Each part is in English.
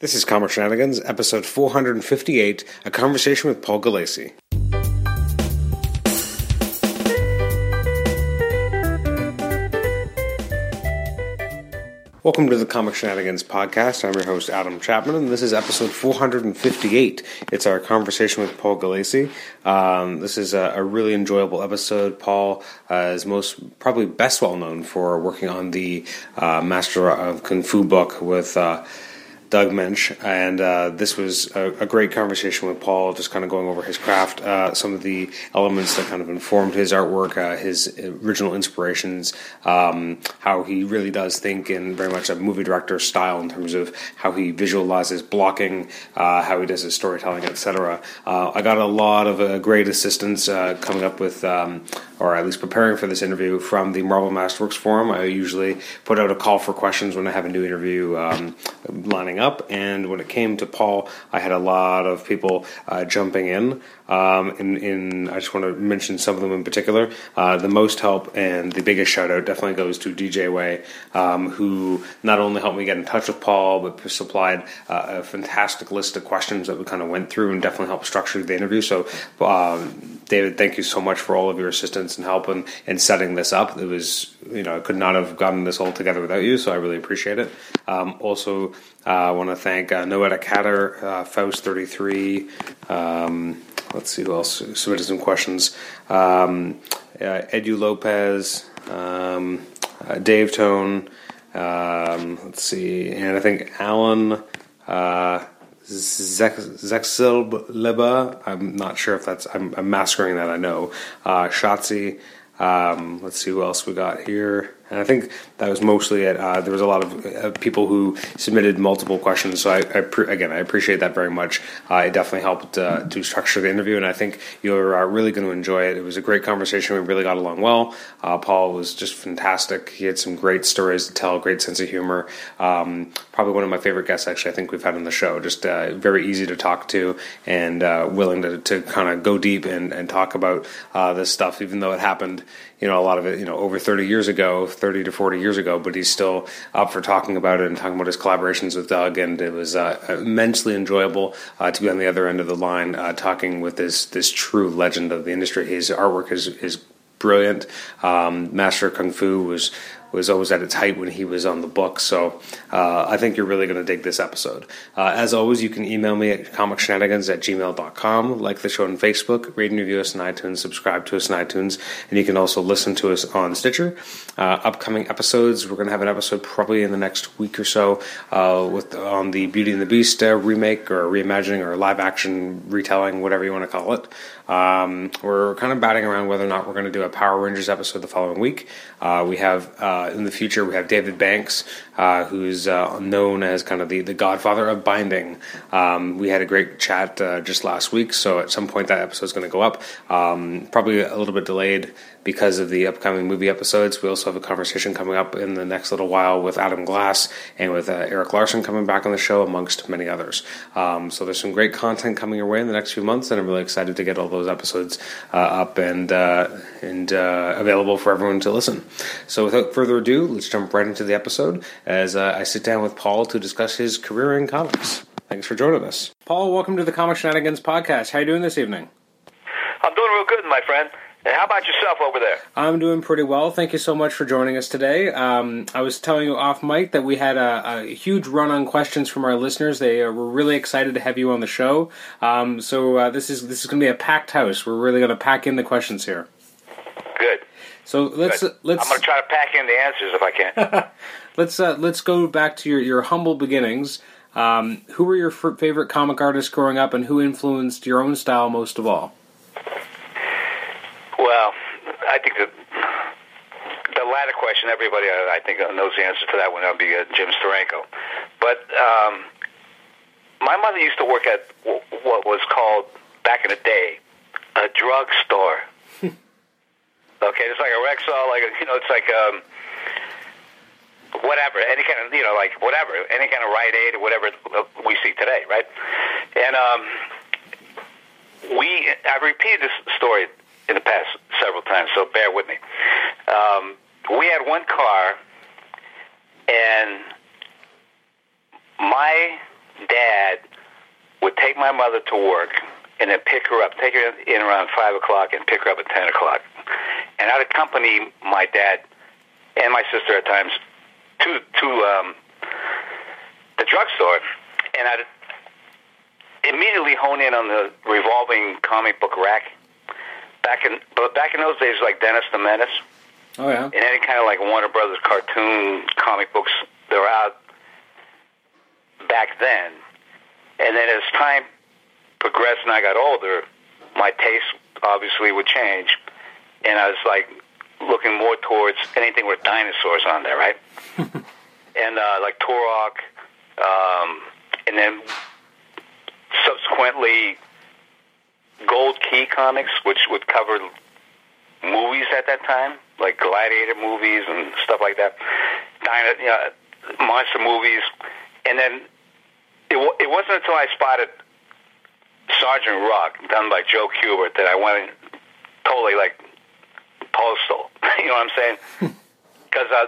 This is Comic Shenanigans, episode 458, a conversation with Paul Gulacy. Welcome to the Comic Shenanigans podcast. I'm your host, Adam Chapman, and this is episode 458. It's our conversation with Paul Gulacy. Um, this is a, a, really enjoyable episode. Paul uh, is most probably best well known for working on the uh, Master of Kung Fu book with. Uh, Doug Moench, and uh, this was a, a, great conversation with Paul, just kind of going over his craft, uh, some of the elements that kind of informed his artwork, uh, his original inspirations, um, how he really does think in very much a movie director style in terms of how he visualizes blocking, uh, how he does his storytelling, etc. Uh, I got a lot of uh, great assistance coming up with, um, or at least preparing for this interview from the Marvel Masterworks forum. I usually put out a call for questions when I have a new interview um, lining up. And when it came to Paul, I had a lot of people uh, jumping in. Um, in, I just want to mention some of them in particular. Uh, the most help and the biggest shout out definitely goes to DJ Way, um, who not only helped me get in touch with Paul, but supplied uh, a fantastic list of questions that we kind of went through and definitely helped structure the interview. So, um, David, thank you so much for all of your assistance and help in, in setting this up. It was, you know, I could not have gotten this all together without you, so I really appreciate it. Um, also, uh, I want to thank uh, Noetta Catter, uh, Faust33. Let's see who else submitted some questions. Um, uh, Edu Lopez, um, uh, Dave Tone. Um, let's see, and I think Alan uh. I'm not sure if that's. I'm, I'm that. I know. Uh, Shotzi. Um, let's see who else we got here. And I think that was mostly it. Uh, there was a lot of uh, people who submitted multiple questions. So I, I pre- again, I appreciate that very much. Uh, it definitely helped uh, to structure the interview, and I think you're uh, really going to enjoy it. It was a great conversation. We really got along well. Uh, Paul was just fantastic. He had some great stories to tell, great sense of humor. Um, probably one of my favorite guests, actually. I think we've had on the show. Just very easy to talk to and willing to, to kind of go deep and, and talk about this stuff, even though it happened you know, a lot of it, you know, over 30 years ago, 30 to 40 years ago, but he's still up for talking about it and talking about his collaborations with Doug. And it was uh, immensely enjoyable uh, to be on the other end of the line uh, talking with this, this true legend of the industry. His artwork is, is brilliant. Um, Master Kung Fu was was always at its height when he was on the book. So uh, I think you're really going to dig this episode. Uh, as always, you can email me at comicshenanigans at gmail.com, like the show on Facebook, rate and review us on iTunes, subscribe to us on iTunes, and you can also listen to us on Stitcher. Uh, upcoming episodes, we're going to have an episode probably in the next week or so uh, with on the Beauty and the Beast uh, remake or reimagining or live action retelling, whatever you want to call it. Um, we're kind of batting around whether or not we're going to do a Power Rangers episode the following week. Uh, we have uh, in the future we have David Banks, uh, who's uh, known as kind of the, the godfather of binding. Um, we had a great chat uh, just last week, so at some point that episode is going to go up. Um, probably a little bit delayed because of the upcoming movie episodes. We also have a conversation coming up in the next little while with Adam Glass and with uh, Erik Larsen coming back on the show, amongst many others. Um, so there's some great content coming your way in the next few months, and I'm really excited to get all those episodes uh, up and uh, and uh, available for everyone to listen. So without further ado, let's jump right into the episode as uh, I sit down with Paul to discuss his career in comics. Thanks for joining us, Paul. Welcome to the Comic Shenanigans podcast. How are you doing this evening? I'm doing real good, my friend. And how about yourself over there? I'm doing pretty well. Thank you so much for joining us today. Um, I was telling you off mic that we had a, a, huge run on questions from our listeners. They uh, were really excited to have you on the show. Um, so uh, this is this is going to be a packed house. We're really going to pack in the questions here. Good. So let's Good. let's. I'm going to try to pack in the answers if I can. let's uh, let's go back to your your humble beginnings. Um, who were your f- favorite comic artists growing up, and who influenced your own style most of all? Well, I think that the latter question, everybody I think knows the answer to that one. That'll be uh, Jim Steranko. But um, my mother used to work at what was called back in the day a drug store. okay, it's like a Rexall, like you know, it's like um, whatever, any kind of you know, like whatever, any kind of Rite Aid or whatever we see today, right? And um, we, I've repeated this story in the past several times, so bear with me. Um, we had one car, and my dad would take my mother to work and then pick her up, take her in around five o'clock, and pick her up at ten o'clock. And I'd accompany my dad and my sister at times to to um, the drugstore, and I'd immediately hone in on the revolving comic book rack. Back in but back in those days, like Dennis the Menace Oh yeah. and any kind of like Warner Brothers cartoon comic books that were out back then. And then as time progressed and I got older, my taste obviously would change, and I was like looking more towards anything with dinosaurs on there, right? and uh, like Turok, um, and then subsequently Gold Key comics, which would cover movies at that time, like gladiator movies and stuff like that, Dino, you know, monster movies, and then it, wa- it wasn't until I spotted Sergeant Rock done by Joe Kubert that I went totally like postal. you know what I'm saying? Because uh,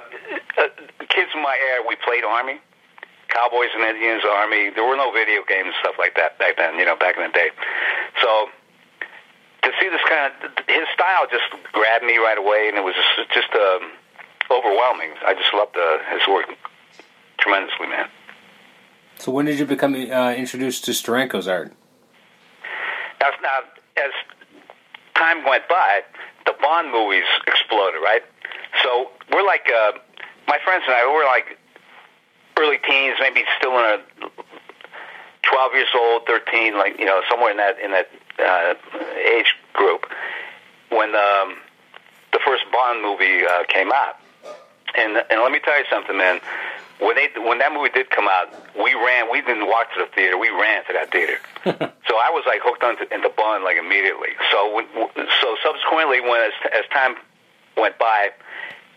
uh, kids in my era, we played Army, Cowboys and Indians Army. There were no video games and stuff like that back then. You know, back in the day. So to see this kind of his style just grabbed me right away, and it was just just um, overwhelming. I just loved uh, his work tremendously, man. So when did you become uh, introduced to Steranko's art? Now, now, as time went by, the Bond movies exploded, right? So we're like, uh, my friends and I, we're like early teens, maybe still in a 12 years old, 13, like, you know, somewhere in that, in that uh, age group when um, the first Bond movie uh, came out. And, and let me tell you something, man. When they when that movie did come out, we ran. We didn't walk to the theater. We ran to that theater. so I was like hooked onto into Bond like immediately. So when, so subsequently, when as, as time went by,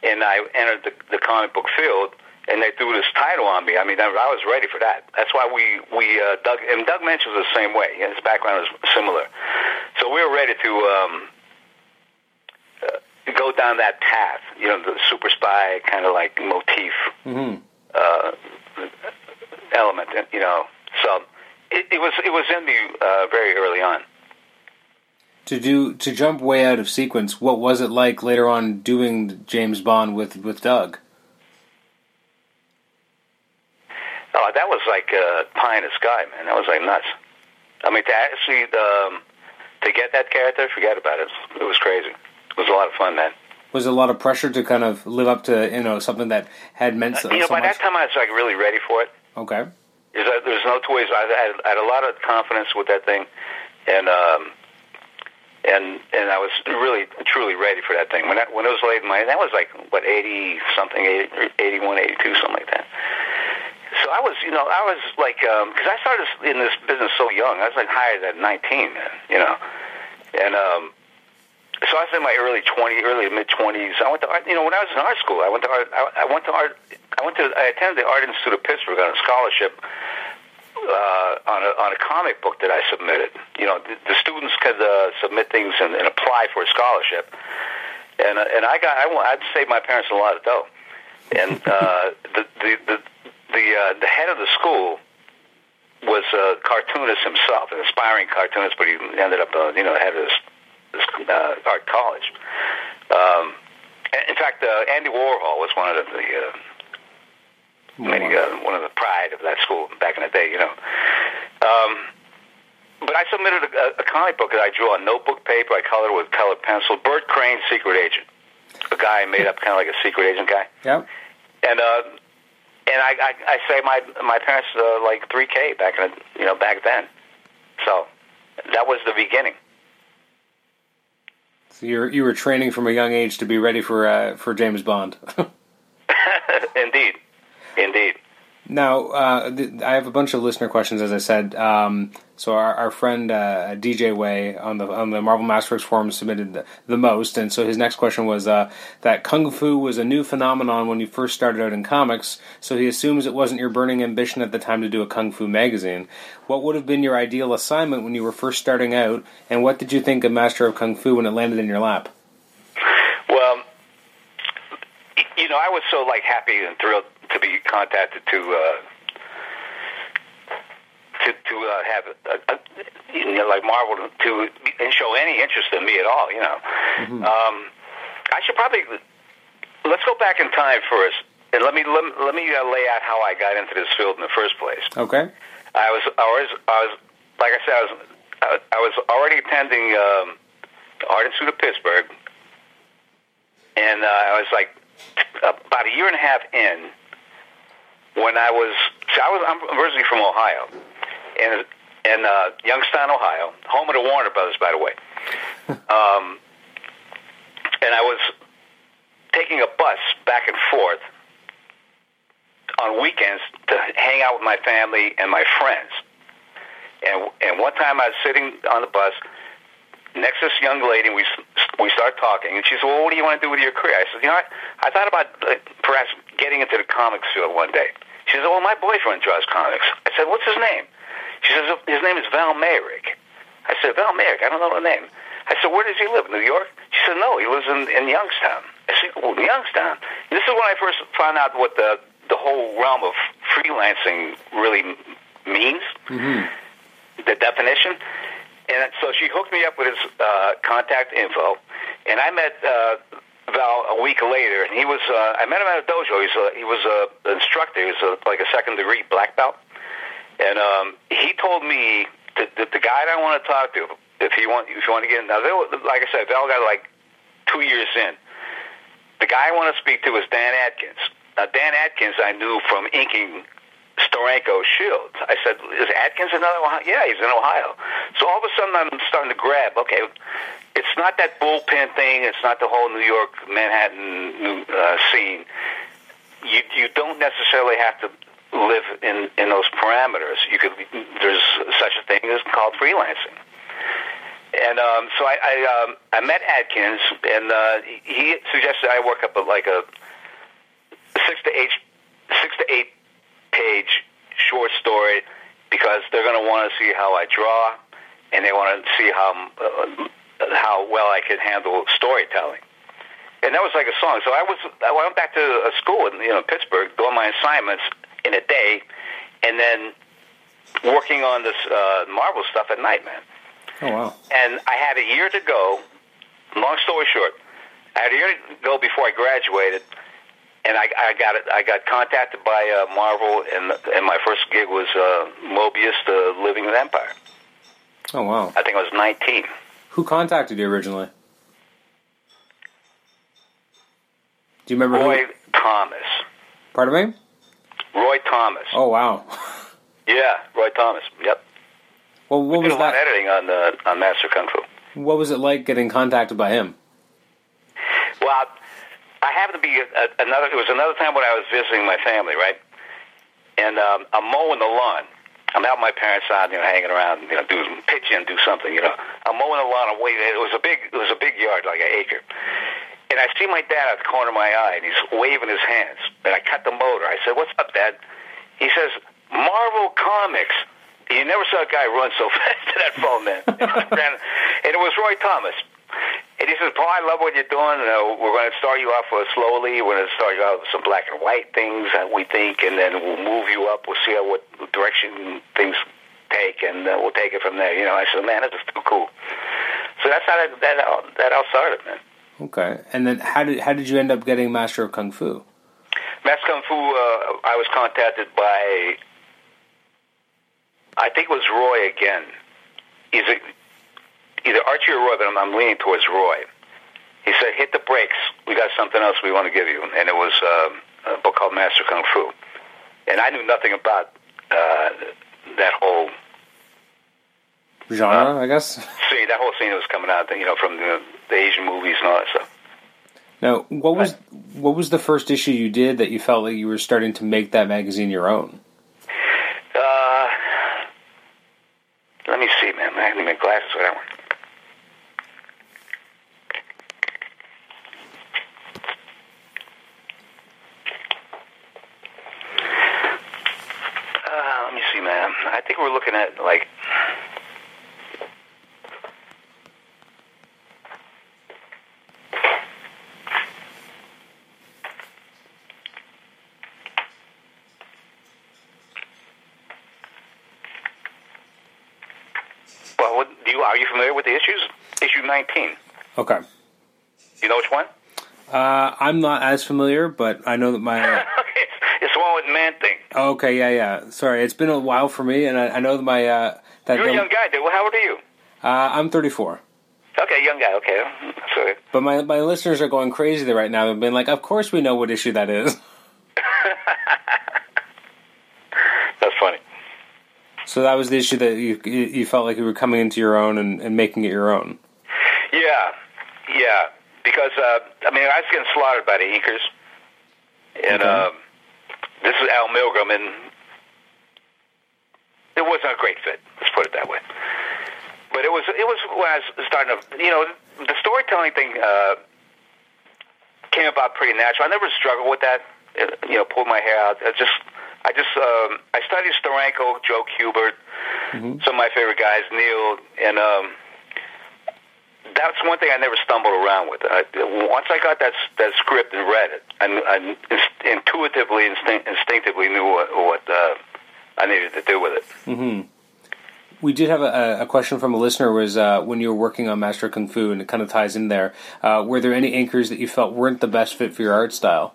and I entered the, the comic book field, and they threw this title on me. I mean, I, was ready for that. That's why we we uh, Doug and Doug mentions the same way. His background is similar, so we were ready to. Um, uh, Go down that path, you know, the super spy kind of like motif Mm-hmm. uh, element, you know. So it, it was it was in me uh, very early on. To do to jump way out of sequence, what was it like later on doing James Bond with with Doug? Oh, that was like uh, pie in the sky, man. That was like nuts. I mean, to actually um, to get that character, forget about it. It was crazy. It was a lot of fun, man. Was it a lot of pressure to kind of live up to you know something that had meant so, you know, so by much? that time, I was like really ready for it. Okay. There's, uh, there's no two ways. I had, I had a lot of confidence with that thing, and um, and and I was really truly ready for that thing. When that, when it was laid in my that was like what eighty something, 80, 81, 82, something like that. So I was, you know, I was like, because I started in this business so young. I was like hired at 19, you know, and um, so I was in my early 20, early mid 20s. I went to art, you know, when I was in art school, I went to art. I, I went to art. I went to. I attended the Art Institute of Pittsburgh on a scholarship uh, on a on a comic book that I submitted. You know, the, the students could uh, submit things and, and apply for a scholarship, and uh, and I got. I, I'd saved my parents a lot of dough, and uh, the the the the, uh, the head of the school was a cartoonist himself, an aspiring cartoonist, but he ended up, uh, you know, head of this, this uh, art college. Um, in fact, uh, Andy Warhol was one of the, uh, many, uh, one of the pride of that school back in the day, you know. Um, but I submitted a, a comic book that I drew on notebook paper. I colored with colored pencil. Bert Crane, Secret Agent, a guy I made up, kind of like a secret agent guy. Yep. And uh, and I, I I say my my parents uh, like three K back in the, you know back then. So that was the beginning. So you you were training from a young age to be ready for uh, for James Bond. indeed, indeed. Now, uh, th- I have a bunch of listener questions, as I said. Um, so our, our friend uh, DJ Way on the on the Marvel Masterworks forum submitted the, the most, and so his next question was uh, that kung fu was a new phenomenon when you first started out in comics. So he assumes it wasn't your burning ambition at the time to do a kung fu magazine. What would have been your ideal assignment when you were first starting out, and what did you think of Master of Kung Fu when it landed in your lap? Well, you know, I was so like happy and thrilled to be contacted to uh, to to uh, have a, a, you know, like Marvel to, to show any interest in me at all. You know, mm-hmm. um, I should probably let's go back in time first, and let me let, let me uh, lay out how I got into this field in the first place. Okay. I was I was I was like I said I was I was already attending um, Art Institute of Pittsburgh, and uh, I was like about a year and a half in when I was. So I was. I'm originally from Ohio, and in uh, Youngstown, Ohio, home of the Warner Brothers, by the way. um, and I was taking a bus back and forth on weekends to hang out with my family and my friends. And and one time I was sitting on the bus next this young lady, and we we started talking, and she said, "Well, what do you want to do with your career?" I said, "You know, I, I thought about uh, perhaps getting into the comics field one day." She said, "Well, my boyfriend draws comics." I said, "What's his name?" She says, "His name is Val Mayerik." I said, "Val Mayerik? I don't know the name." I said, "Where does he live? New York?" She said, "No, he lives in in Youngstown." I said, well, "Youngstown." And this is when I first found out what the the whole realm of freelancing really means, mm-hmm. the definition. And so she hooked me up with his uh, contact info, and I met uh, Val a week later, and he was uh, I met him at a dojo. He's a, he was a, an instructor. He was a, like a second degree black belt, and um, he told me that, that the guy I want to talk to, if he want if you want to get in, now like I said, Val got like two years in. The guy I want to speak to is Dan Adkins. Now Dan Adkins I knew from inking Steranko Shields. I said, "Is Adkins in Ohio?" Yeah, he's in Ohio. So all of a sudden, I'm starting to grab. Okay, it's not that bullpen thing. It's not the whole New York, Manhattan uh, scene. You you don't necessarily have to live in in those parameters. You could there's such a thing as called freelancing. And um, so I I, um, I met Adkins, and uh, he suggested I work up a, like a six to eight six to eight page short story because they're going to want to see how I draw, and they want to see how uh, how well I could handle storytelling. And that was like a song. So I was I went back to a school in you know Pittsburgh, doing my assignments in a day, and then working on this uh, Marvel stuff at night, man. Oh wow! And I had a year to go. Long story short, I had a year to go before I graduated and I, I got it. I got contacted by uh, Marvel, and and my first gig was uh, Morbius, the Living Vampire. Oh wow! I think I was nineteen. Who contacted you originally? Do you remember? Roy who? Thomas. Pardon me. Roy Thomas. Oh wow. yeah, Roy Thomas. Yep. Well, what we was did a lot that? of editing on uh, on Master Kung Fu. What was it like getting contacted by him? Well, I happened to be a, another. It was another time when I was visiting my family, right? And um, I'm mowing the lawn. I'm out my parents' side, you know, hanging around, you know, do pitch in, do something, you know. I'm mowing the lawn. I'm waiting. It was a big, it was a big yard, like an acre. And I see my dad at the corner of my eye, and he's waving his hands. And I cut the motor. I said, "What's up, Dad?" He says, "Marvel Comics." You never saw a guy run so fast to that phone, man. and it was Roy Thomas. And he says, Paul, I love what you're doing. Uh, we're going to start you off uh, slowly. We're going to start you off with some black and white things that we think, and then we'll move you up. We'll see how, what direction things take, and uh, we'll take it from there. You know, I said, man, this is too cool. So that's how that, that, all, that all started, man. Okay. And then how did, how did you end up getting Master of Kung Fu? Master Kung Fu, uh, I was contacted by, I think it was Roy again. He's a, either Archie or Roy, but I'm, I'm leaning towards Roy. He said, "Hit the brakes. We got something else we want to give you," and it was uh, a book called Master Kung Fu. And I knew nothing about uh, that whole genre, uh, I guess. See, that whole scene that was coming out, you know, from the, the Asian movies and all that stuff. Now, what was what was the first issue you did that you felt like you were starting to make that magazine your own? Uh, let me see, man. I need my glasses for that one. I think we're looking at like Well, do you, are you familiar with the issues? Issue 19. Okay. You know which one? Uh, I'm not as familiar, but I know that my. it's, it's the one with Man Thing. Okay, yeah, yeah. Sorry, it's been a while for me, and I, I know that my. Uh, that You're a young guy, dude. Well, how old are you? uh, I'm 34. Okay, young guy. Okay, so But my, my listeners are going crazy right now. They've been like, of course we know what issue that is. that's funny. So that was the issue that you you felt like you were coming into your own and, and making it your own. Yeah, yeah. Because uh, I mean, I was getting slaughtered by the Inkers, and Okay. um, this is Al Milgrom, and it wasn't a great fit. Let's put it that way. But it was it was when I was starting to you know the storytelling thing uh, came about pretty natural. I never struggled with that. uh, You know, pull my hair out. I just I just um, I studied Steranko, Joe Kubert, some of my favorite guys, Neil, and um, that's one thing I never stumbled around with. I, once I got that that script and read it, I, intuitively, instinct, instinctively knew what, what uh, I needed to do with it. Hmm. We did have a, a question from a listener was uh, when you were working on Master Kung Fu, and it kind of ties in there. Uh, were there any inkers that you felt weren't the best fit for your art style?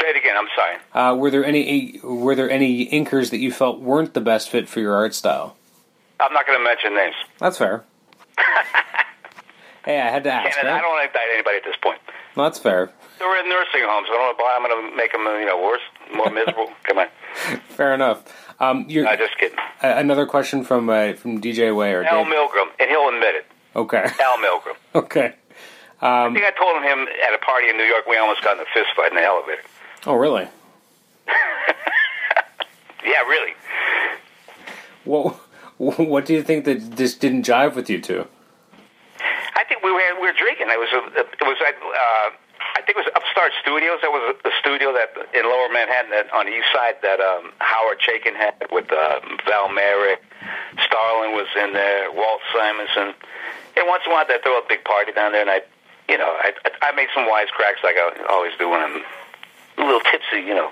Say it again. I'm sorry. Uh, were there any were there any inkers that you felt weren't the best fit for your art style? I'm not going to mention names. That's fair. hey, I had to ask. And I Right? don't want to indict anybody at this point. Well, that's fair. They're in nursing homes. I don't know why I'm going to make them, you know, worse, more miserable. Come on. Fair enough. Um, you're, No, just kidding. a- another question from uh, from DJ Way or Al Dave. Milgrom, and he'll admit it. Okay. Al Milgrom. Okay. I think I told him at a party in New York we almost got in a fist fight in the elevator. Oh, really? Yeah, really. What What do you think that this didn't jive with you two? I think we were we were drinking. It was a, it was at uh, I think it was Upstart Studios. That was a, a studio that in Lower Manhattan that on the east side that um, Howard Chaykin had with uh, Val Mayerik, Starlin was in there, Walt Simonson. And once in a while they throw a big party down there, and I, you know, I I I made some wisecracks like I always do when I'm a little tipsy, you know.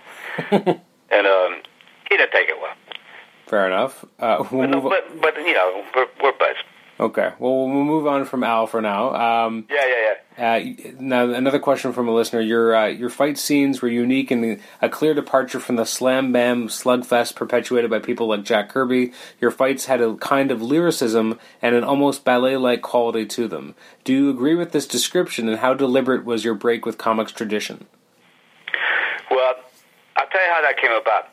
and um, he didn't take it well. Fair enough. Uh, we'll But, but but you know we're we're buds. okay. Well, we'll move on from Al for now. Um, Yeah, yeah, yeah. uh, now, another question from a listener. Your uh, your fight scenes were unique and a clear departure from the slam bam slugfest perpetuated by people like Jack Kirby. Your fights had a kind of lyricism and an almost ballet like quality to them. Do you agree with this description? And how deliberate was your break with comics tradition? Well, I'll tell you how that came about.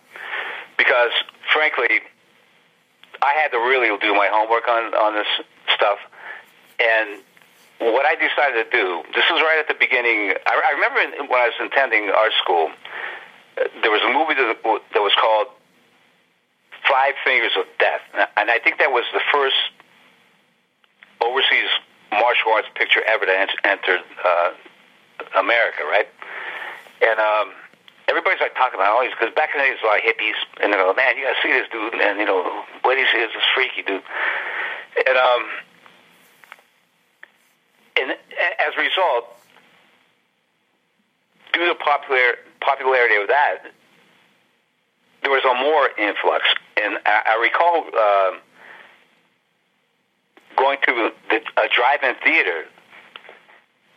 Because, frankly, I had to really do my homework on, on this stuff. And what I decided to do, this was right at the beginning. I, I remember when I was attending art school, uh, there was a movie that, that was called Five Fingers of Death. And I think that was the first overseas martial arts picture ever to ent- enter uh, America, right? And um, everybody's like talking about all these because back in the days, a lot of hippies, and they go, "Man, you gotta see this dude," and you know, what do you see? This is freaky dude. And um, and as a result, due to popular popularity of that, there was a more influx. And I, I recall uh, going to the, a drive-in theater,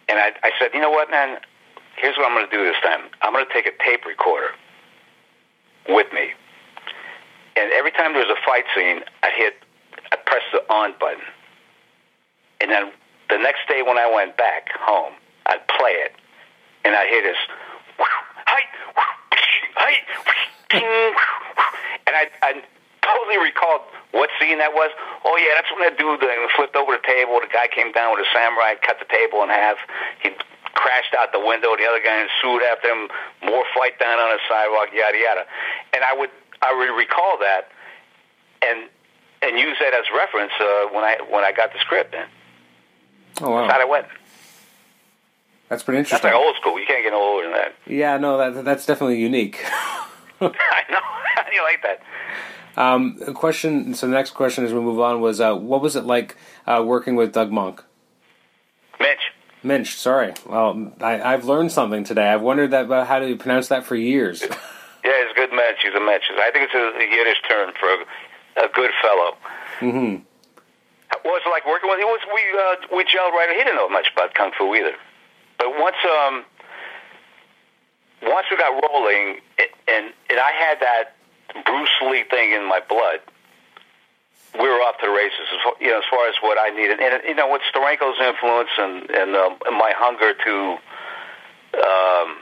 and I, I said, "You know what, man? Here's what I'm going to do this time. I'm going to take a tape recorder with me, and every time there was a fight scene, I hit, I press the on button, and then the next day when I went back home, I'd play it, and I'd hear this, hi, hi, and I, I totally recalled what scene that was. Oh yeah, that's when that dude uh, flipped over the table. The guy came down with a samurai, cut the table in half. He crashed out the window. The other guy ensued after him. More fight down on the sidewalk. Yada yada. And I would I would recall that and and use that as reference uh, when I when I got the script. Oh wow, That's how I went. that's pretty That's interesting. like old school. You can't get no older than that. Yeah, no, that that's definitely unique. I know. You like that? Um, question. So the next question as we move on was, uh, what was it like uh, working with Doug Monk? Mitch. Minch, sorry. Well, I, I've learned something today. I've wondered that about how to pronounce that for years. Yeah, it's a good match. He's a match. I think it's a, a Yiddish term for a good fellow. Mm-hmm. What was it like working with? It was we uh, we gelled right. He didn't know much about kung fu either. But once um once we got rolling, it, and and I had that Bruce Lee thing in my blood. We were off to the races, as far, you know, as far as what I needed, and you know, with Steranko's influence and and, um, and my hunger to um,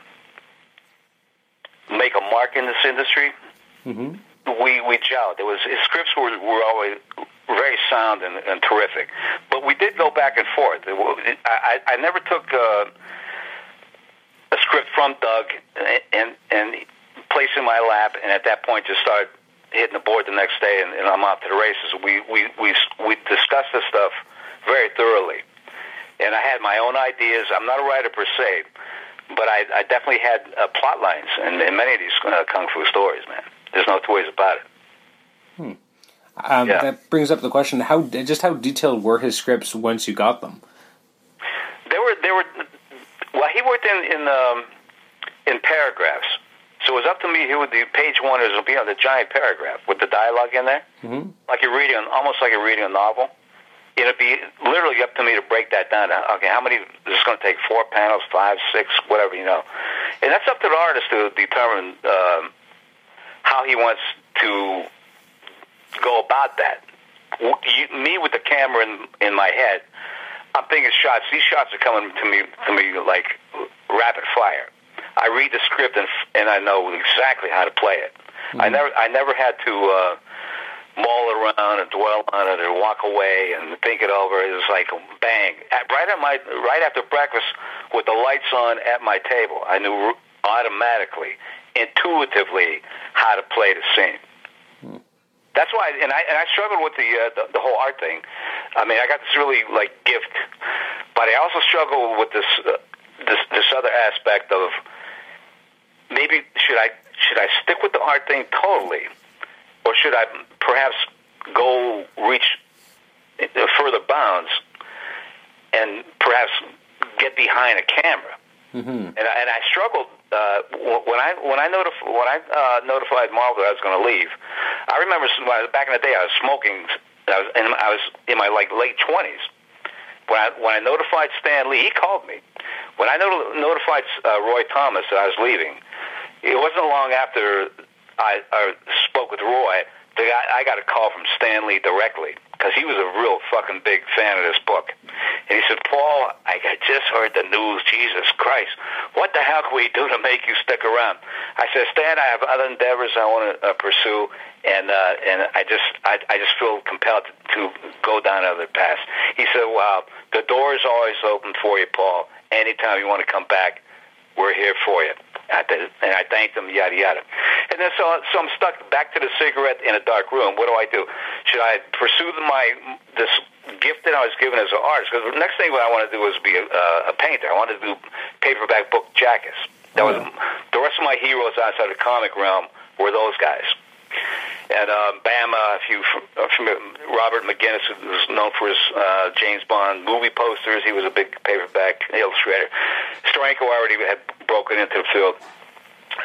make a mark in this industry, Mm-hmm. we we gelled. It was his scripts were were always very sound and, and terrific, but we did go back and forth. It, it, I I I never took uh, a script from Doug and and, and placed in my lap, and at that point just started hitting the board the next day, and, and I'm off to the races. We we we we discussed this stuff very thoroughly, and I had my own ideas. I'm not a writer per se. But I, I definitely had uh, plot lines in, in many of these uh, kung fu stories, man. There's no two ways about it. Um, Yeah. That brings up the question: How just how detailed were his scripts once you got them? They were they were well. He worked in in um, in paragraphs, it was up to me. Would the page one is be on the giant paragraph with the dialogue in there, Mm-hmm. like you're reading almost like you're reading a novel. It'd be literally up to me to break that down. Okay, how many? This is going to take four panels, five, six, whatever you know, and that's up to the artist to determine um, how he wants to go about that. You, me with the camera in in my head, I'm thinking shots. These shots are coming to me to me like rapid fire. I read the script and and I know exactly how to play it. I never I never had to uh, mull around and dwell on it or walk away and think it over. It was like bang At, right at my right after breakfast with the lights on at my table. I knew automatically, intuitively how to play the scene. That's why, and I and I struggled with the, uh, the the whole art thing. I mean, I got this really like gift, but I also struggle with this uh, this this other aspect of maybe should I should I stick with the art thing totally, or should I perhaps go reach further bounds and perhaps get behind a camera? Mm-hmm. and I, and I struggled uh, when I when I notif- when I uh, notified Marvel that I was going to leave. I remember when I, back in the day I was smoking. I was in, I was in my like late twenties. When I when I notified Stan Lee, he called me. When I not- notified uh, Roy Thomas that I was leaving, it wasn't long after I, I spoke with Roy. The guy, I got a call from Stan Lee directly because he was a real fucking big fan of this book. And he said, Paul, I just heard the news. Jesus Christ. What the hell can we do to make you stick around? I said, Stan, I have other endeavors I want to uh, pursue. And uh, and I just I, I just feel compelled to, to go down other paths. He said, "Well, the door is always open for you, Paul. Anytime you want to come back, we're here for you." I th- And I thanked him, yada yada. And then so so I'm stuck back to the cigarette in a dark room. What do I do? Should I pursue my this gift that I was given as an artist? Because the next thing what I want to do is be a, uh, a painter. I wanted to do paperback book jackets. That was the rest of my heroes outside the comic realm were those guys. And uh, Bama, if you are familiar, Robert McGinnis, who was known for his uh, James Bond movie posters, he was a big paperback illustrator. Steranko already had broken into the field.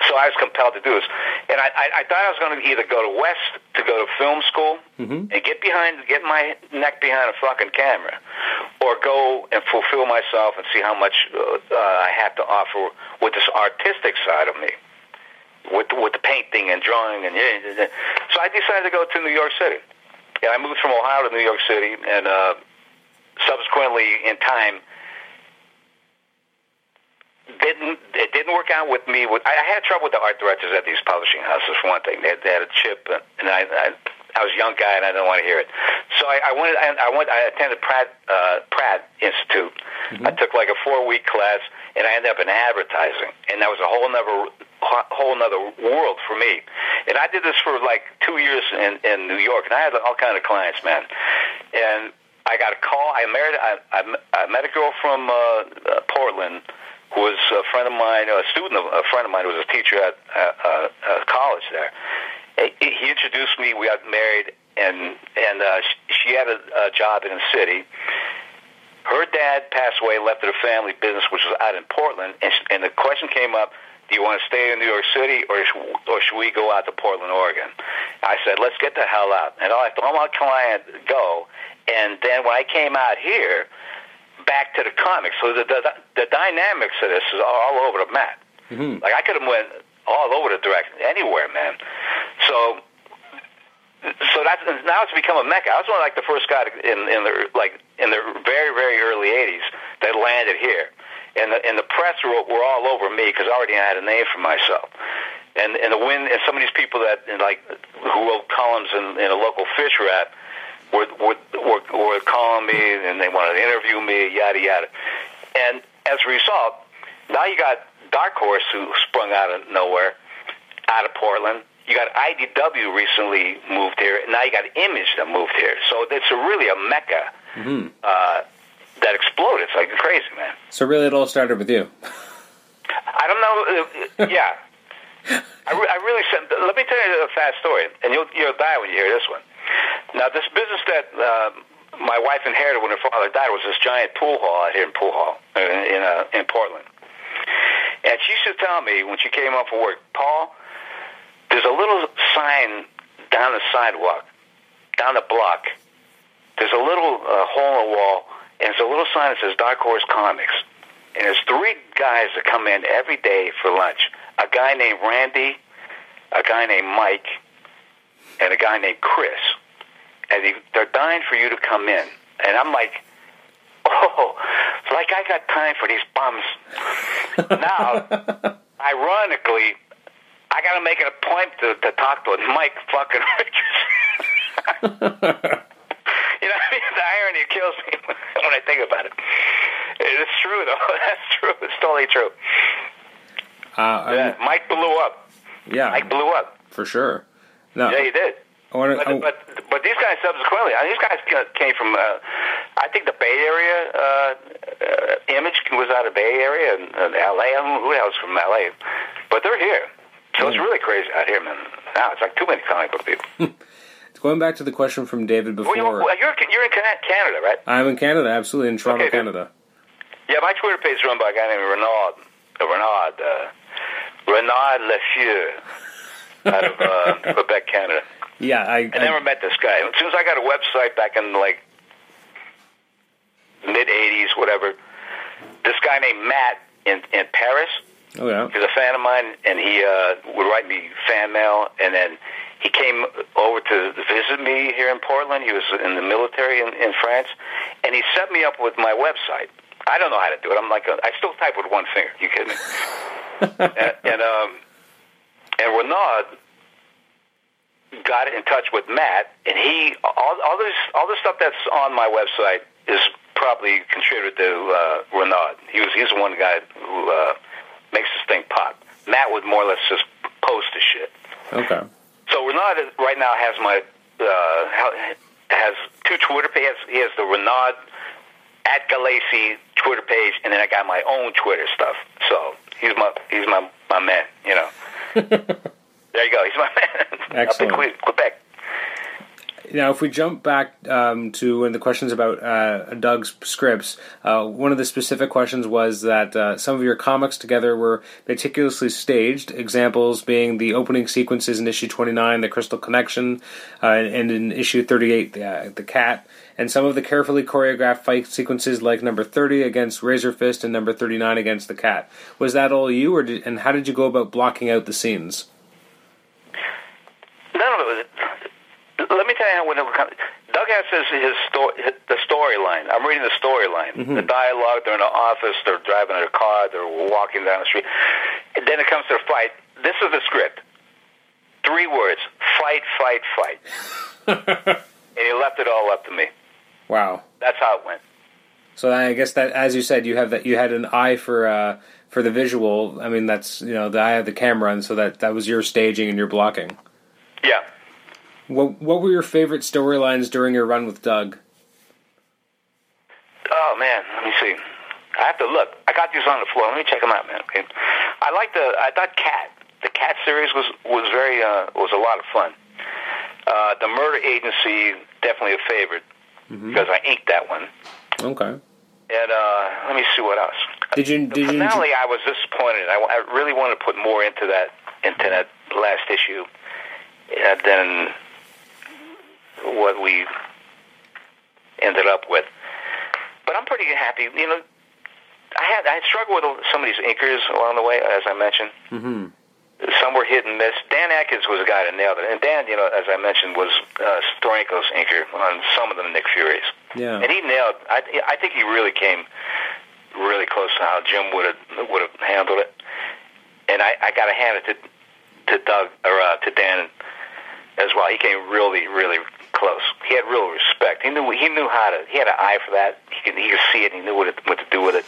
So I was compelled to do this, and I, I, I thought I was going to either go to West to go to film school Mhm. and get behind, get my neck behind a fucking camera, or go and fulfill myself and see how much uh, uh, I have to offer with this artistic side of me with with the painting and drawing and yeah. so I decided to go to New York City. And I moved from Ohio to New York City, and uh, subsequently in time didn't it didn't work out with me. With I, had trouble with the art directors at these publishing houses for one thing. They, they had a chip, and I. I I was a young guy and I didn't want to hear it, so I, I went. I, I went. I attended Pratt uh, Pratt Institute. I took like a four week class, and I ended up in advertising, and that was a whole another whole another world for me. And I did this for like two years in in New York, and I had all kind of clients, man. And I got a call. I married. I, I, I met a girl from uh, uh, Portland was a friend of mine, a student of a friend of mine who was a teacher at uh, uh, college there. He introduced me. We got married, and and uh, she had a, a job in the city. Her dad passed away, left her family business, which was out in Portland, and, sh- and the question came up: Do you want to stay in New York City, or or should we go out to Portland, Oregon? I said, let's get the hell out. And I let my client go. And then when I came out here, back to the comics. So the the, the dynamics of this is all over the map. Mm-hmm. Like I could have went all over the direction, anywhere, man. So so that's now it's become a mecca. I was one of like the first guy in in the like in the very very early '80s that landed here, and the and the press were, were all over me because I already had a name for myself. And and the win and some of these people that like who wrote columns in, in a local fish wrap were, were were were calling me and they wanted to interview me, yada yada. And as a result, now you got Dark Horse who sprung out of nowhere, out of Portland you got IDW recently moved here. Now you got Image that moved here. So it's a really a mecca mm-hmm. uh, that exploded. It's like crazy, man. So really, it all started with you. I don't know. Uh, yeah, I, re- I really said. Let me tell you a fast story, and you'll you'll die when you hear this one. Now, this business that uh, my wife inherited when her father died was this giant pool hall out here in Pool Hall in in, uh, in Portland. And she used to tell me when she came home from work, Paul there's a little sign down the sidewalk, down the block. There's a little uh, hole in the wall, and there's a little sign that says Dark Horse Comics. And there's three guys that come in every day for lunch. A guy named Randy, a guy named Mike, and a guy named Chris. And they, they're dying for you to come in. And I'm like, oh, like I got time for these bums. now, ironically, I got to make it a point to, to talk to Mike fucking Richards. you know, I mean, the irony kills me when I think about it. It's true, though. That's true. It's totally true. Uh, yeah, Mike blew up. Yeah, Mike blew up for sure. No, yeah, he did. I wanna, but, I, but but these guys subsequently, mean, these guys came from. Uh, I think the Bay Area uh, uh, image was out of Bay Area and, and L.A. I don't know who else from L.A. But they're here. So it's really crazy out here, man. Now it's like too many comic book people. Going back to the question from David before. Well, you're, you're, you're in Canada, right? I'm in Canada, absolutely, in Toronto, okay, Canada. Yeah, my Twitter page is run by a guy named Renard. Uh, Renard. Uh, Renard Lefeu out of uh, Quebec, Canada. Yeah, I, I, I never met this guy. As soon as I got a website back in like mid '80s, whatever, this guy named Matt in in Paris Oh yeah. He's a fan of mine, and he uh, would write me fan mail, and then he came over to visit me here in Portland. He was in the military in, in France, and he set me up with my website. I don't know how to do it. I'm like, a, I still type with one finger. You kidding me? and and, um, and Renaud got in touch with Matt, and he all, all this all the stuff that's on my website is probably contributed to uh, Renaud. He was he's the one guy who. Uh, makes this thing pop. Matt would more or less just post the shit. Okay. So Renaud right now has my uh, has two Twitter pages. He has the Renaud at Gulacy Twitter page, and then I got my own Twitter stuff. So he's my he's my my man. You know. there you go. He's my man. Excellent. Up in Quebec. Now, if we jump back um, to when the questions about uh, Doug's scripts, uh, one of the specific questions was that uh, some of your comics together were meticulously staged. Examples being the opening sequences in issue 29, The Crystal Connection, uh, and in issue 38, the, uh, the Cat, and some of the carefully choreographed fight sequences like number 30 against Razor Fist and number 39 against the Cat. Was that all you, or did, and how did you go about blocking out the scenes? None of it let me tell you how when it comes. Doug has his, his story, the storyline. I'm reading the storyline, mm-hmm. the dialogue. They're in the office. They're driving in a car. They're walking down the street. And then it comes to the fight. This is the script. Three words: fight, fight, fight. and he left it all up to me. Wow, that's how it went. So I guess that, as you said, you have that. You had an eye for uh, for the visual. I mean, that's you know the eye of the camera, and so that that was your staging and your blocking. Yeah. What What were your favorite storylines during your run with Doug? Oh man, let me see. I have to look. I got these on the floor. Let me check them out, man. Okay. I like the. I thought Cat. The Cat series was was very uh, was a lot of fun. Uh, the Murder Agency definitely a favorite mm-hmm. because I inked that one. Okay. And uh, let me see what else. Did you? The did finale, you... I was disappointed. I, I really wanted to put more into that into that last issue than what we ended up with. But I'm pretty happy. You know, I had I struggled with some of these inkers along the way, as I mentioned. Mm-hmm. Some were hit and miss. Dan Adkins was a guy that nailed it, and Dan, you know, as I mentioned, was uh, Steranko's inker on some of the Nick Furies. Yeah. And he nailed. I I think he really came really close to how Jim would have would have handled it. And I I got to hand it to to Doug or uh, to Dan as well. He came really really close. He had real respect. He knew he knew how to. He had an eye for that. He could he could see it. He knew what it, what to do with it.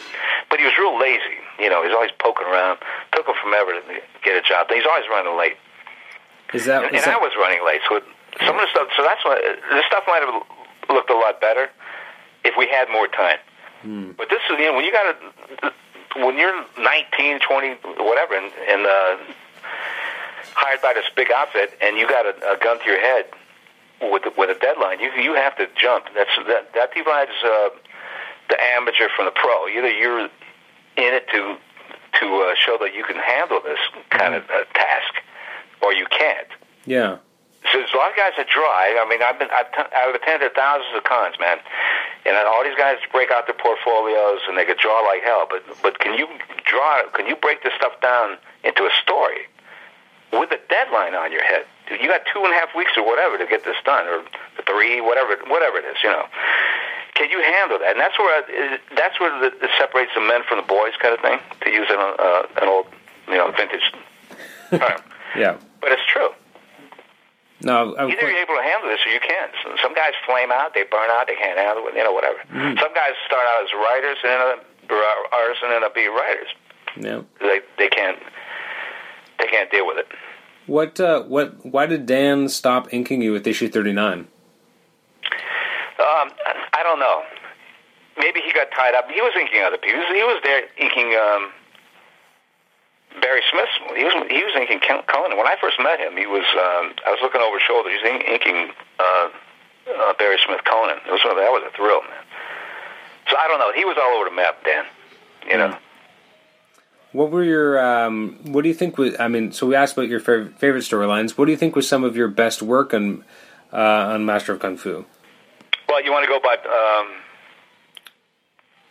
But he was real lazy. You know, he was always poking around. Took him forever to get a job. He's always running late. Is that? And, is and that I was running late. So it, some of the stuff. So that's why this stuff might have looked a lot better if we had more time. Hmm. But this is you know when you got to when you're 19, 20, whatever, and, and uh, hired by this big outfit, and you got a, a gun to your head with with a deadline, you you have to jump. That's that that divides uh, the amateur from the pro. Either you're in it to to uh, show that you can handle this kind of uh, task, or you can't. yeah. So there's a lot of guys that drive. I mean, I've been I've, t- I've attended thousands of cons, man, and all these guys break out their portfolios and they could draw like hell. But but can you draw? Can you break this stuff down into a story with a deadline on your head? You got two and a half weeks or whatever to get this done, or three, whatever whatever it is, you know. Can you handle that? And that's where I, that's where the, it separates the men from the boys, kind of thing, to use an uh, an old you know vintage term. Yeah. But it's true. No. I, Either you're able to handle this or you can't. So some guys flame out, they burn out, they can't handle it, you know, whatever. Some guys start out as writers and end up, artists and end up being writers. yeah. They they can't they can't deal with it. What? Uh, what? Why did Dan stop inking you with issue thirty nine? Um, I don't know. Maybe he got tied up. He was inking other people. He was, he was there inking um, Barry Smith. He was he was inking Conan. When I first met him, he was um, I was looking over his shoulder. He was in- inking uh, uh, Barry Smith Conan. It was that was a thrill, man. So I don't know. He was all over the map, Dan. You know. What were your? Um, what do you think was? I mean, so we asked about your fav- favorite storylines. What do you think was some of your best work on uh, on Master of Kung Fu? Well, you want to go by um,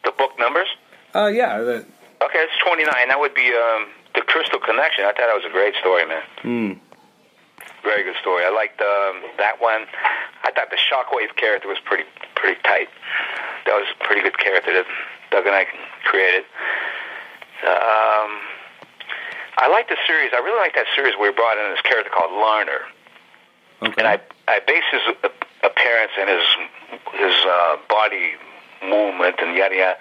the book numbers? Uh, yeah. The, Okay, it's 29. That would be um, the Crystal Connection. I thought that was a great story, man. mm, Very good story. I liked um, that one. I thought the Shockwave character was pretty pretty tight. That was a pretty good character that Doug and I created. Um, I like the series. I really like that series where we brought in this character called Larner, okay. and I I base his appearance and his his uh, body movement and yada yada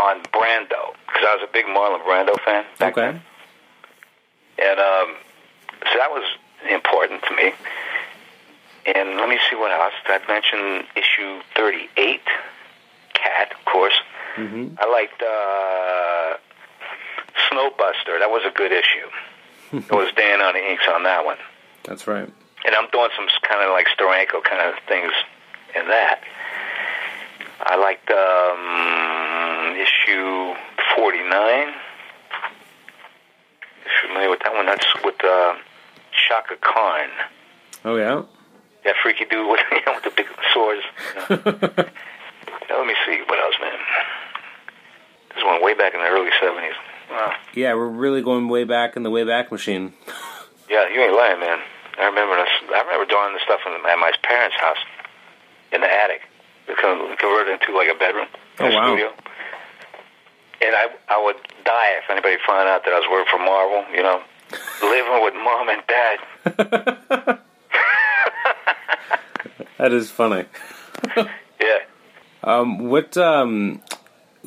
on Brando because I was a big Marlon Brando fan. back okay. then. And um, so that was important to me. And let me see what else. I mentioned issue 38, Cat, of course. hmm I liked uh, Snowbuster. That was a good issue. it was Dan on the inks on that one. That's right. And I'm doing some kind of like Steranko kind of things in that. I liked um, issue 49. You're familiar with that one? That's with uh, Shaka Kharn. Oh yeah. That freaky dude with, you know, with the big swords. You know. Now, let me see what else, man. This one way back in the early 70s. Wow. yeah, we're really going way back in the way back machine. Yeah, you ain't lying, man. I remember this. I remember doing this stuff in, at my parents' house in the attic. It converted into like a bedroom, Oh, a wow. studio. And I I would die if anybody found out that I was working for Marvel. You know, living with mom and dad. That is funny. Yeah. Um, what? Um,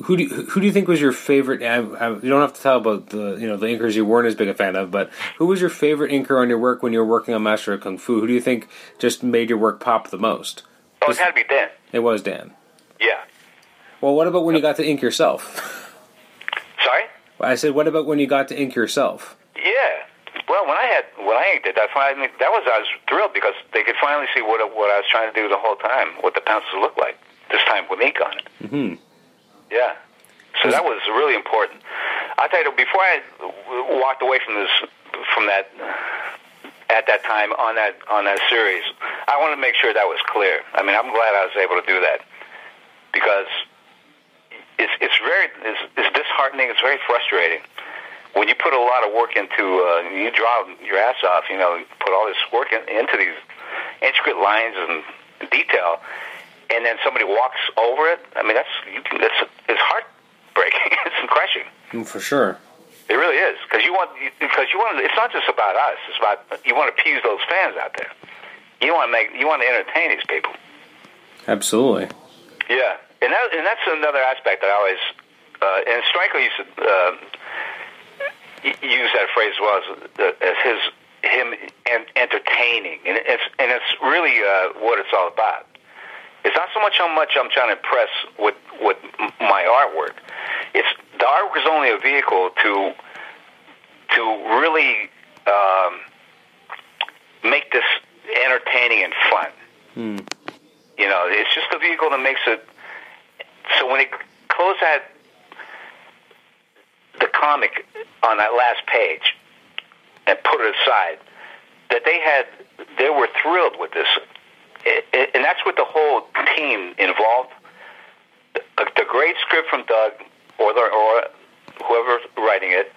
who do you, who do you think was your favorite? I, I, you don't have to tell about the you know the inkers you weren't as big a fan of, but who was your favorite inker on your work when you were working on Master of Kung Fu? Who do you think just made your work pop the most? Oh, it had to be Dan. It was Dan. Yeah. Well, what about when you got to ink yourself? Sorry. I said, what about when you got to ink yourself? Yeah. Well, when I had when I inked it, that's why I that was I was thrilled because they could finally see what what I was trying to do the whole time, what the pencils looked like. This time with ink on it. hmm Yeah. So that was really important. I tell you, before I walked away from this, from that at that time on that on that series. I want to make sure that was clear. I mean, I'm glad I was able to do that because it's it's very it's, it's disheartening. It's very frustrating when you put a lot of work into uh, you draw your ass off. You know, put all this work in, into these intricate lines and detail, and then somebody walks over it. I mean, that's you can, that's it's heartbreaking. it's crushing. Mm, For sure. It really is because you want because you want. It's not just about us. It's about you want to appease those fans out there. You want to make you want to entertain these people. Absolutely. Yeah, and that and that's another aspect that I always uh, and Stryker used to uh, use that phrase as well as, uh, as his him en- entertaining, and it's and it's really uh, what it's all about. It's not so much how much I'm trying to impress with with my artwork. It's the artwork is only a vehicle to to really um, make this entertaining and fun. You know, it's just a vehicle that makes it. So when it closed that the comic on that last page and put it aside, that they had they were thrilled with this, and that's what the whole team involved. The, great script from Doug or the, or whoever's writing it,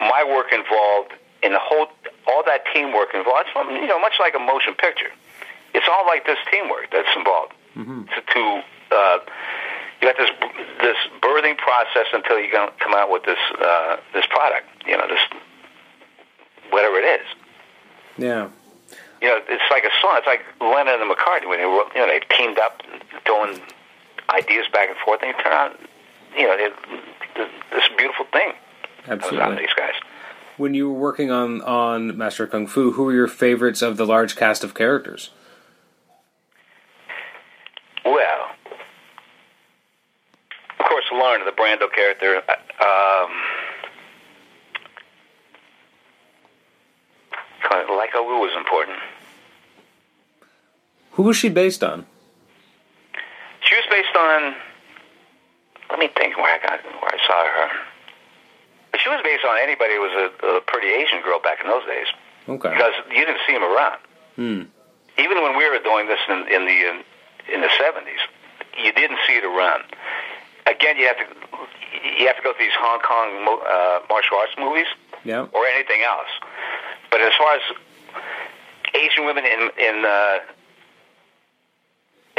my work involved, and the whole all that teamwork involved. It's you know much like a motion picture. It's all like this teamwork that's involved. To, to uh, you got this this birthing process until you come come out with this uh, this product. You know this whatever it is. Yeah. You know, it's like a song. It's like Lennon and McCartney when they wrote, you know they teamed up, throwing ideas back and forth, and you turn out, you know, they, this beautiful thing comes out of Absolutely. these guys. When you were working on on Master Kung Fu, who were your favorites of the large cast of characters? Well, of course, Larner, the Brando character. Um, Leiko Wu was important. Who was she based on? She was based on. Let me think where I got where I saw her. She was based on anybody who was a, a pretty Asian girl back in those days Okay. because you didn't see them around. Hmm. Even when we were doing this in, in the in, in the seventies, you didn't see it around. Again, you have to you have to go to these Hong Kong mo- uh, martial arts movies Yeah. or anything else. But as far as Asian women in in uh,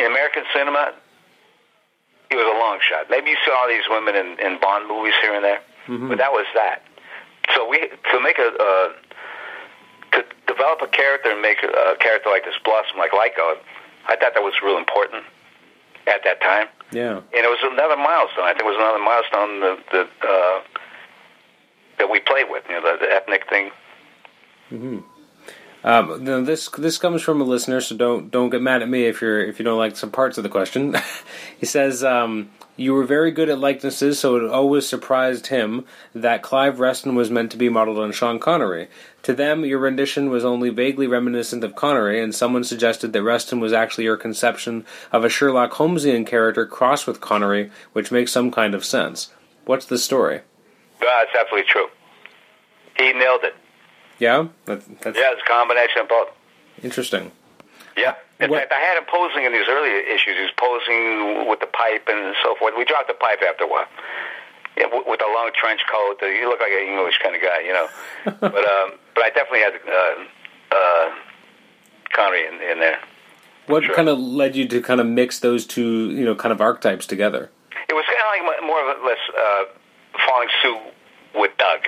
in American cinema, it was a long shot. Maybe you saw these women in, in Bond movies here and there, but that was that. So we to make a uh, to develop a character and make a character like this blossom like Leiko, I thought that was real important at that time, Yeah. and it was another milestone. I think it was another milestone that that, uh, that we played with, you know, the, the ethnic thing. Um, this this comes from a listener, so don't don't get mad at me if you're if you don't like some parts of the question. he says um, you were very good at likenesses, so it always surprised him that Clive Reston was meant to be modeled on Sean Connery. To them, your rendition was only vaguely reminiscent of Connery, and someone suggested that Reston was actually your conception of a Sherlock Holmesian character crossed with Connery, which makes some kind of sense. What's the story? Uh, it's absolutely true. He nailed it. Yeah, that, that's Yeah, it's a combination of both. interesting. Yeah. In What- fact, I had him posing in these early issues. He was posing with the pipe and so forth. We dropped the pipe after a while. Yeah, w- with a long trench coat. Uh, You look like an English kind of guy, you know. but um, but I definitely had uh, uh, Connery in, in there. What Sure. kind of led you to kind of mix those two, you know, kind of archetypes together? It was kind of like mo- more or less uh, following suit with Doug.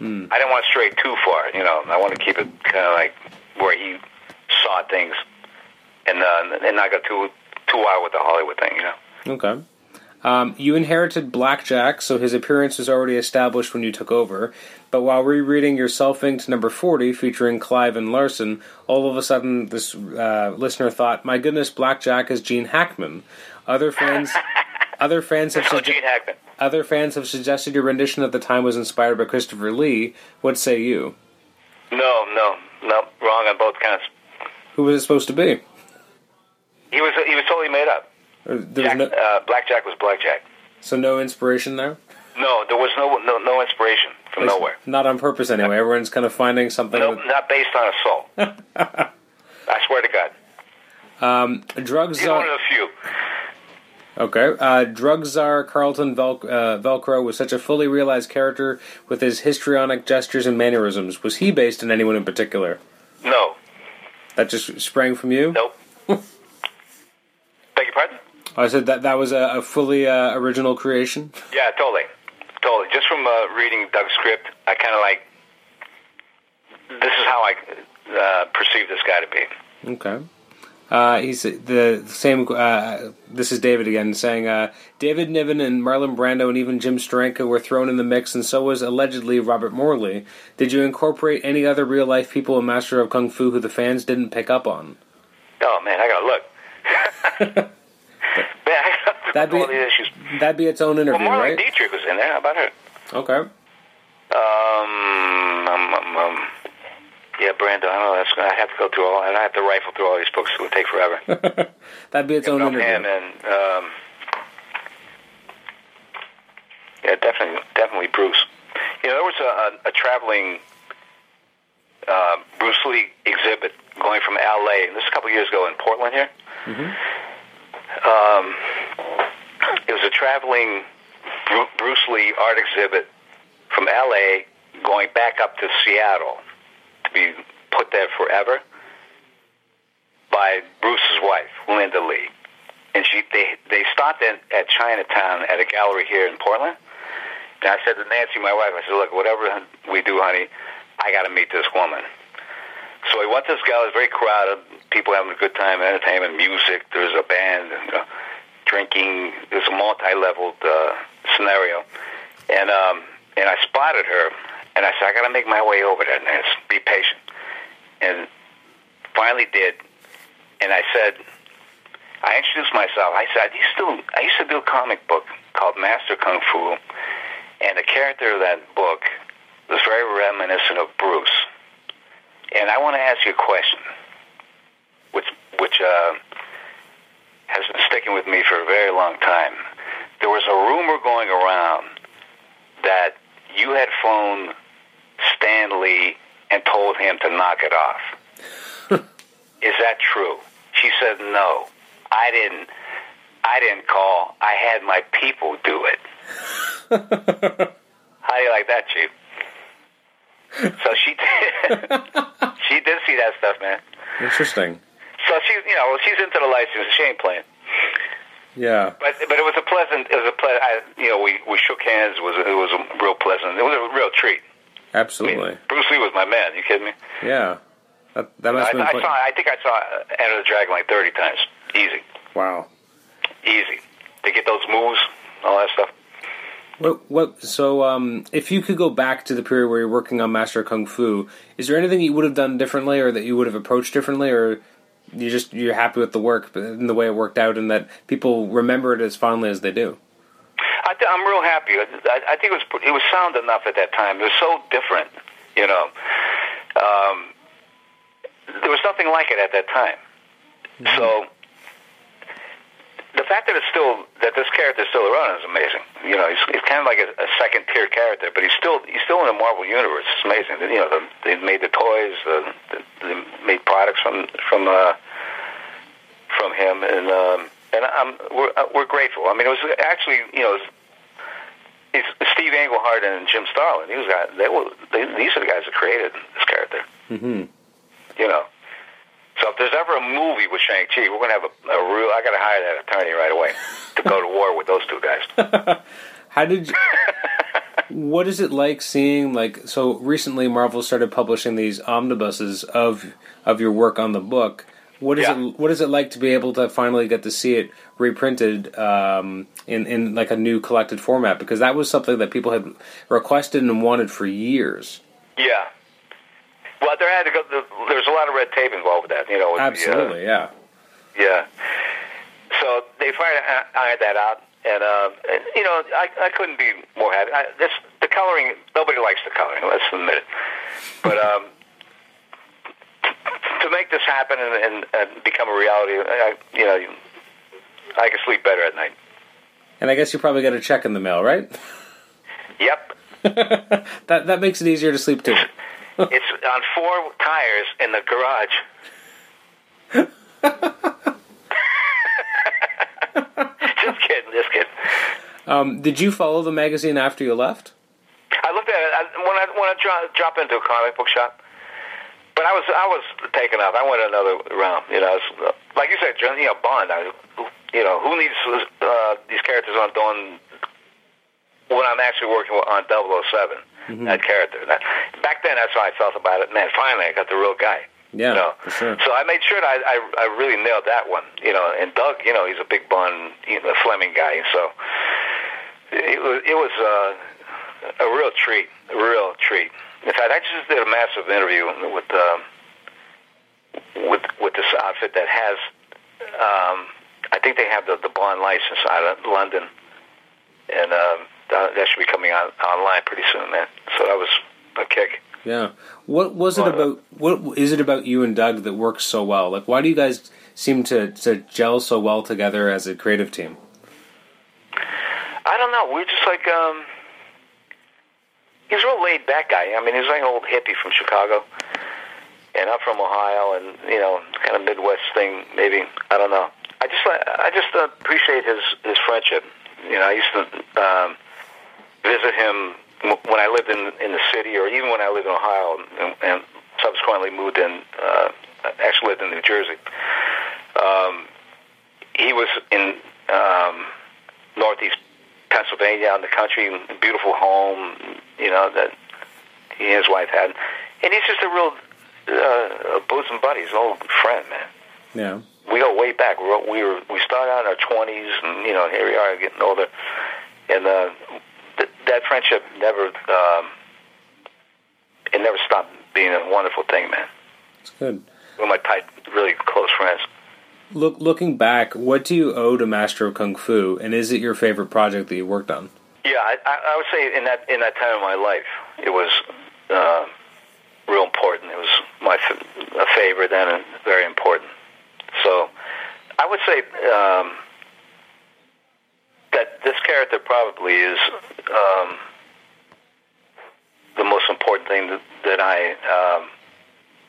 I didn't want to stray too far, you know. I want to keep it kind of like where he saw things, and uh, and not go too too wild with the Hollywood thing, you know. Okay. Um, you inherited Blackjack, so his appearance was already established when you took over. But while rereading your self-inked number 40 featuring Clive and Larson, all of a sudden this uh, listener thought, my goodness, Blackjack is Gene Hackman. Other fans... Other fans have Oh, sugge- Gene Hackman. Other fans have suggested your rendition at the time was inspired by Christopher Lee. What say you? No, no, no, wrong on both counts. Who was it supposed to be? He was he was totally made up. Or There was Jack, no, uh, Blackjack was Blackjack. so no inspiration there. No, there was no no no inspiration. from nowhere. Not on purpose, anyway. Everyone's kind of finding something. Nope, that- not based on a soul. I swear to God. drugs He's one are of the few. Okay. Uh, drug czar Carlton Vel- uh, Velcro was such a fully realized character with his histrionic gestures and mannerisms. Was he based on anyone in particular? No. That just sprang from you. Nope. Beg your pardon? I said that that was a, a fully uh, original creation. Yeah, totally. Totally. Just from uh, reading Doug's script, I kind of like. This is how I uh, perceive this guy to be. Okay. Uh, he's the same. Uh, this is David again saying uh, David Niven and Marlon Brando and even Jim Steranko were thrown in the mix, and so was allegedly Robert Morley. Did you incorporate any other real life people in Master of Kung Fu who the fans didn't pick up on? Oh man, I gotta look. man, I gotta That'd be- issues. That'd be its own Well, interview, Marlene right? Dietrich was in there. How about her? Okay. Um, um, um, um, yeah, Brando. I don't know. That's, I have to go through all. And I have to rifle through all these books. It would take forever. That'd be its own interview. him and um, yeah, definitely, definitely Bruce. You know, there was a, a, a traveling uh, Bruce Lee exhibit going from L.A. and This is a couple years ago in Portland here. Um, it was a traveling Bruce Lee art exhibit from L.A. going back up to Seattle to be put there forever by Bruce's wife, Linda Lee. And she they they stopped at, at Chinatown at a gallery here in Portland. And I said to Nancy, my wife, I said, look, whatever we do, honey, I got to meet this woman. So we went to this gallery, very crowded, people having a good time, entertainment, music. There's a band, and, know, drinking. There's a multi-leveled uh, scenario, and um, and I spotted her, and I said, I got to make my way over there, Nancy. Be patient. And finally did, and I said, I introduced myself. I said, I used to, I used to do a comic book called Master Kung Fu, and the character of that book was very reminiscent of Bruce. And I want to ask you a question, which which uh, has been sticking with me for a very long time. There was a rumor going around that you had phoned Stanley and told him to knock it off. Is that true? She said no. I didn't. I didn't call. I had my people do it. How do you like that, Chief? So she did. she did see that stuff, man. Interesting. So she's, you know, she's into the license. She ain't playing. Yeah. But but it was a pleasant. It was a pleasant. I, you know, we we shook hands. It was it was a real pleasant. It was a real treat. I mean, Absolutely. Bruce Lee was my man. You kidding me? Yeah. That that must I, been I saw. I think I saw Enter the Dragon like thirty times. Easy, wow. easy. To get those moves, all that stuff. What, what, so, um, if you could go back to the period where you're working on Master Kung Fu, is there anything you would have done differently, or that you would have approached differently, or you just you're happy with the work and the way it worked out, and that people remember it as fondly as they do? I th- I'm real happy. I, I think it was it was sound enough at that time. It was so different, you know. Um, there was nothing like it at that time. So the fact that it's still that this character is still around is amazing. You know, he's, he's kind of like a, a second tier character, but he's still he's still in the Marvel universe. It's amazing. You know, the, they made the toys, the, the, they made products from from uh, from him, and um, and I'm we're uh, we're grateful. I mean, it was actually you know. It's Steve Englehart and Jim Starlin. These guys, they were, they, these are the guys that created this character. Mm-hmm. You know, so if there's ever a movie with Shang Chi, we're gonna have a, a real. I gotta hire that attorney right away to go to war with those two guys. How did you, what is it like seeing like so recently Marvel started publishing these omnibuses of of your work on the book. What is Yeah. it what is it like to be able to finally get to see it reprinted um, in in like a new collected format because that was something that people had requested and wanted for years. Yeah. Well, there had to go. There's a lot of red tape involved with that. You know. with the, uh, Absolutely, yeah. Yeah. So they finally ironed that out, and, uh, and you know, I, I couldn't be more happy. I, this the coloring. Nobody likes the coloring. Let's admit it. But um, to make this happen and, and, and become a reality, I, you know, I can sleep better at night. And I guess you probably got a check in the mail, right? Yep. that that makes it easier to sleep too. It's on four tires in the garage. just kidding, just kidding. Um, did you follow the magazine after you left? I looked at it I, when I when I dro- drop into a comic book shop. But I was I was taken up. I went another round. You know, was, like you said, you know, Bond. I, you know, who needs uh, these characters on when I'm actually working on 007, mm-hmm. that character. That, back then, that's how I felt about it. Man, finally, I got the real guy. Yeah, you know? sure. So I made sure that I, I I really nailed that one. You know, and Doug, you know, he's a big Bond, you know, Fleming guy. So it was it was uh, a real treat, a real treat. In fact, I just did a massive interview with uh, with with this outfit that has. Um, I think they have the, the Bond license out of London, and uh, that should be coming out online pretty soon, man. So that was a kick. Yeah. What was it about? What is it about you and Doug that works so well? Like, why do you guys seem to to gel so well together as a creative team? I don't know. We're just like um, he's a real laid back guy. I mean, he's like an old hippie from Chicago, and I'm from Ohio, and you know, kind of Midwest thing. Maybe I don't know. I just I just appreciate his his friendship. You know, I used to um, visit him when I lived in in the city, or even when I lived in Ohio, and, and subsequently moved in. Uh, actually lived in New Jersey. Um, he was in um, northeast Pennsylvania, out in the country, beautiful home, you know that he and his wife had, and he's just a real uh, bosom buddy, he's an old friend, man. Yeah. We go way back. We were, we were we started out in our twenties, and you know here we are getting older, and uh, that friendship never um, it never stopped being a wonderful thing, man. It's good. We're my tight, really close friends. Look, looking back, what do you owe to Master of Kung Fu, and is it your favorite project that you worked on? Yeah, I, I would say in that in that time of my life, it was uh, real important. It was my a favorite and very important. So, I would say. Um, that this character probably is um, the most important thing that, that I um,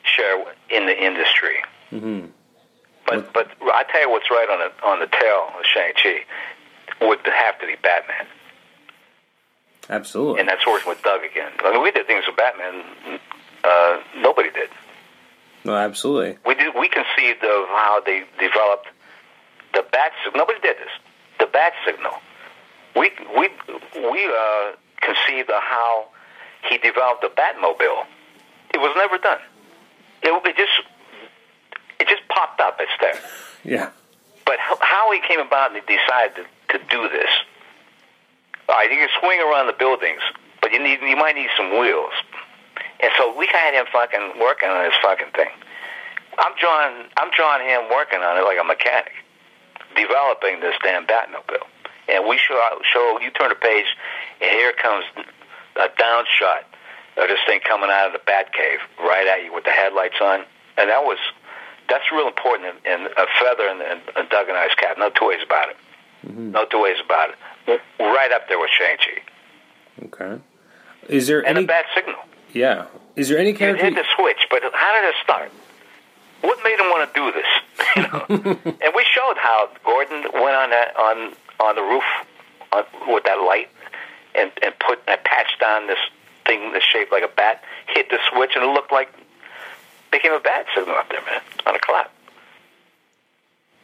share in the industry. Mm-hmm. But but I tell you what's right on the on the tail of Shang Chi would have to be Batman. Absolutely, and that's working with Doug again. I mean, we did things with Batman. Uh, nobody did. No, absolutely. We did. We conceived of how they developed the bat. Nobody did this the bat signal. We we we uh, conceived of how he developed the Batmobile. It was never done. It, it just it just popped up. It's there. Yeah. But how he came about and he decided to, to do this? All right, you can swing around the buildings, but you need you might need some wheels. And so we had him fucking working on this fucking thing. I'm drawing I'm drawing him working on it like a mechanic developing this damn Batmobile. And we show, show you turn the page, and here comes a down shot of this thing coming out of the Batcave right at you with the headlights on. And that was, that's real important in, in a feather in, in, in Doug and I's cap. No two ways about it. Mm-hmm. No two ways about it. Right up there with Shang-Chi. Okay. Is there and any... a bad signal. Yeah. Is there any character... You hit the switch, but how did it start? What made him want to do this? You know? and we showed how Gordon went on that on on the roof on, with that light and and put and patched on this thing that's shaped like a bat, hit the switch, and it looked like became a bat signal up there, man, on a cloud.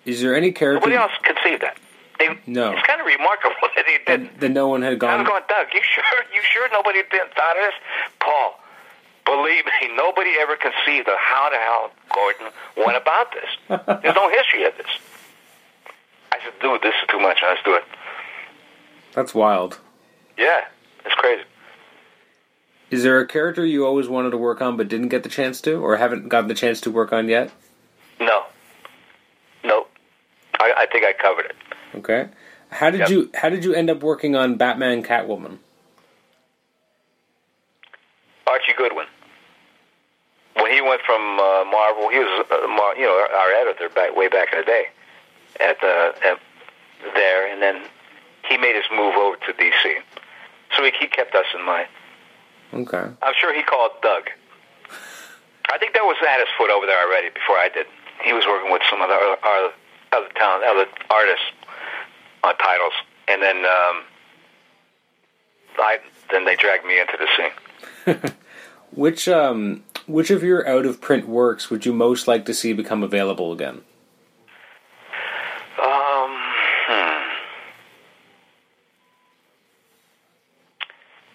Is there any character? Nobody else conceived that. They, no. It's kind of remarkable that he did. That no one had gone. I'm going, Doug. You sure? You sure nobody didn't thought of this? Paul, Believe me, nobody ever conceived of how the hell Gordon went about this. There's no history of this. I said, dude, this is too much. Let's do it. That's wild. Yeah, it's crazy. Is there a character you always wanted to work on but didn't get the chance to, or haven't gotten the chance to work on yet? No. Nope. I, I think I covered it. Okay. How did yep. you How did you end up working on Batman Catwoman? Archie Goodwin when he went from uh, Marvel, he was uh, Mar- you know our, editor back way back in the day at the at there, and then he made his move over to DC. So he, he kept us in mind. Okay. I'm sure he called Doug. I think that was at his foot over there already before I did. He was working with some other other, other talent, other artists on titles, and then um, I then they dragged me into the scene. Which um which of your out of print works would you most like to see become available again? Um, hmm.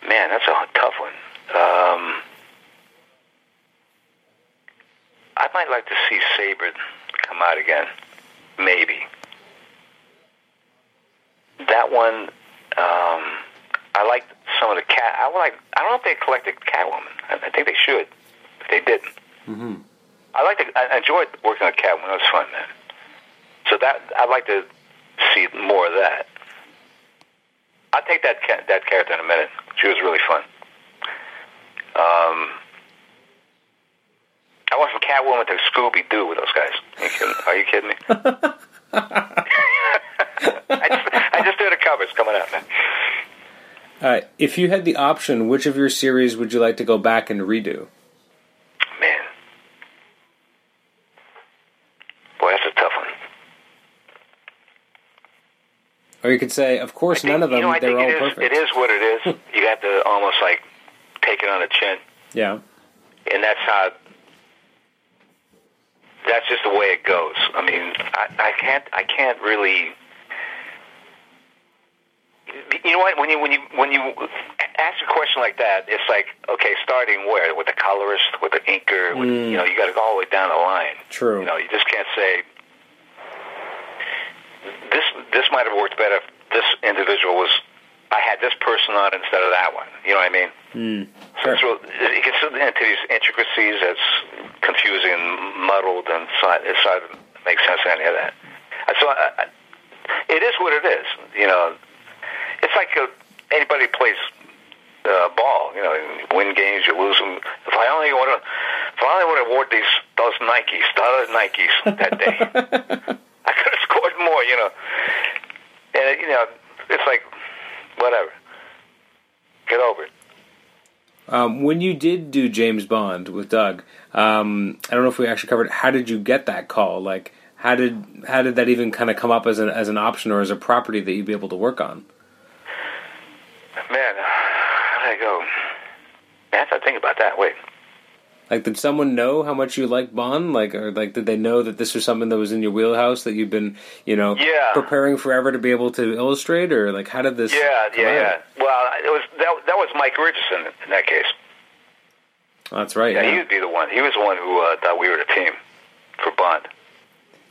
Man, that's a tough one. Um, I might like to see Sabre come out again. Maybe. That one, um, I like some of the cat. I like. I don't know if they collected Catwoman. I, I think they should. They didn't. Mm-hmm. I like to. I enjoyed working on Catwoman. It was fun, man. So that I'd like to see more of that. I'll take that that character in a minute. She was really fun. Um, I went from Catwoman to Scooby Doo with those guys. Are you kidding, Are you kidding me? I just I just did the covers coming out, man. Uh, if you had the option, which of your series would you like to go back and redo? Man, boy, that's a tough one. Or you could say, of course, think- none of them. You know, they're all it is, perfect. It is what it is. you have to almost like take it on the chin. Yeah. and that's how that's just the way it goes. I mean, I, I can't I can't really you know what when you when you when you ask a question like that, it's like okay, starting where with the colorist, with the inker, with, Mm. you know, you got to go all the way down the line. True. You know, you just can't say this. This might have worked better if this individual was. I had this person on instead of that one. You know what I mean? Mm. So it's real, it gets into these intricacies that's confusing and muddled, and so I- it's hard make sense any of that. Uh, So I, I, it is what it is. You know, it's like uh anybody plays uh, ball. You know, you win games, you lose them. If I only would have, if I only would have worn these those Nikes, the other Nikes that day, I could more. You know, and you know, it's like whatever. Get over it. Um, when you did do James Bond with Doug, um, I don't know if we actually covered. How did you get that call? Like, how did how did that even kind of come up as an as an option or as a property that you'd be able to work on? Man, how did I go? I have to think about that. Wait. Like, did someone know how much you like Bond? Like, or like, did they know that this was something that was in your wheelhouse that you've been, you know, Yeah. preparing forever to be able to illustrate? Or like, how did this? Yeah, yeah, out? yeah. Well, it was that. That was Mike Richardson in that case. That's right. Yeah, yeah. he would be the one. He was the one who uh, thought we were the team for Bond.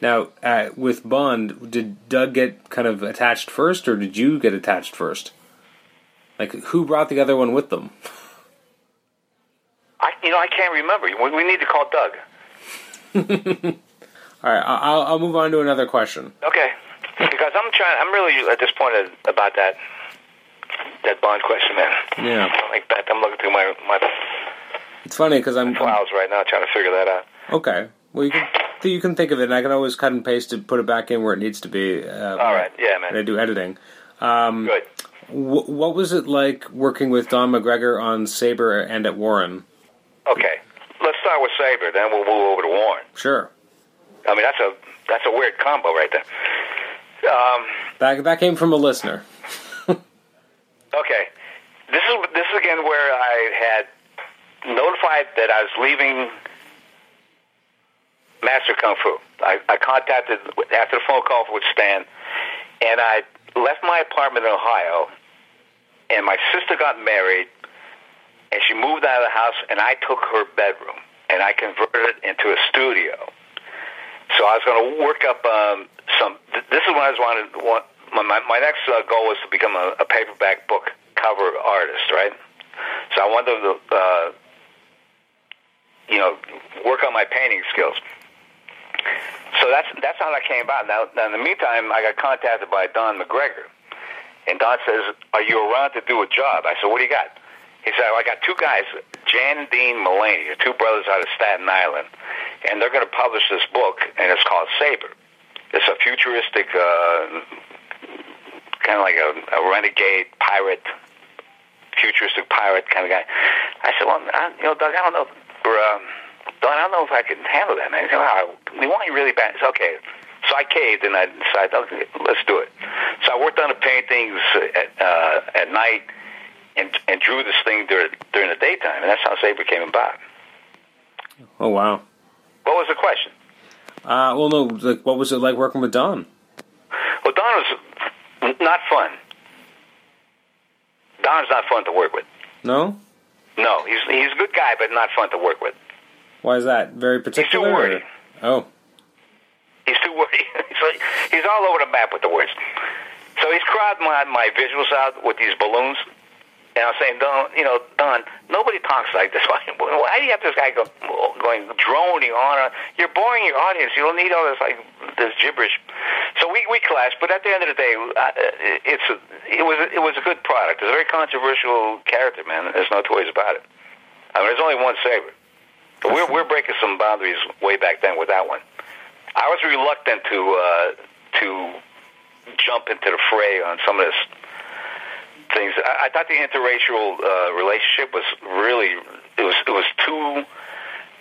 Now, uh, with Bond, did Doug get kind of attached first, or did you get attached first? Like, who brought the other one with them? I, you know, I can't remember. We, we need to call Doug. All right, I'll, I'll move on to another question. Okay, because I'm trying. I'm really uh, disappointed about that that Bond question, man. Yeah. Like that, I'm looking through my my It's funny because I'm, files right now, trying to figure that out. okay. Well, you can you can think of it, and I can always cut and paste it, put it back in where it needs to be. Uh, All right, yeah, When I do editing. Um, Good. wh- what was it like working with Don McGregor on Sabre and at Warren? Okay, let's start with Sabre, then we'll move over to Warren. Sure, I mean, that's a that's a weird combo right there. Um, that that came from a listener. okay, this is this is again where I had notified that I was leaving Master Kung Fu. I, I contacted after the phone call with Stan, and I left my apartment in Ohio, and my sister got married, and she moved out of the house, and I took her bedroom and I converted it into a studio. So I was going to work up um, some. th- This is what I was wanted. Want, my, my my next uh, goal was to become a, a paperback book cover artist, right? So I wanted to, uh, you know, work on my painting skills. So that's that's how that came about. Now, now in the meantime, I got contacted by Don McGregor, and Don says, "Are you around to do a job?" I said, "What do you got?" He said, "I got two guys, Jan Dean Mullaney, two brothers out of Staten Island, and they're going to publish this book, and it's called Sabre. It's a futuristic, uh, kind of like a, a renegade pirate, futuristic pirate kind of guy. I said, well, I, you know, Doug, I don't know, or, um, Don, I don't know if I can handle that, man. He said, well, we want you really bad. It's okay. So I caved and I decided, okay, let's do it. So I worked on the paintings at, uh, at night drew this thing during, during the daytime, and that's how Sabre came about. Oh wow. What was the question? Uh, well, no. Like, what was it like working with Don? Well, Don was not fun. Don's not fun to work with. No. No, he's he's a good guy, but not fun to work with. Why is that? Very particular. He's too wordy. or- Oh. He's too wordy. he's, like, he's all over the map with the words. So he's crowded my my visuals out with these balloons. And I was saying, Don, you know, Don, nobody talks like this. Why, why do you have this guy go, going droning on? You're boring your audience. You don't need all this like this gibberish. So we we clashed, but at the end of the day, uh, it's it was it was a good product. It's a very controversial character, man. There's no two ways about it. I mean, there's only one sabre. But we're we're breaking some boundaries way back then with that one. I was reluctant to uh, to jump into the fray on some of this things. I, I thought the interracial uh, relationship was really it was it was too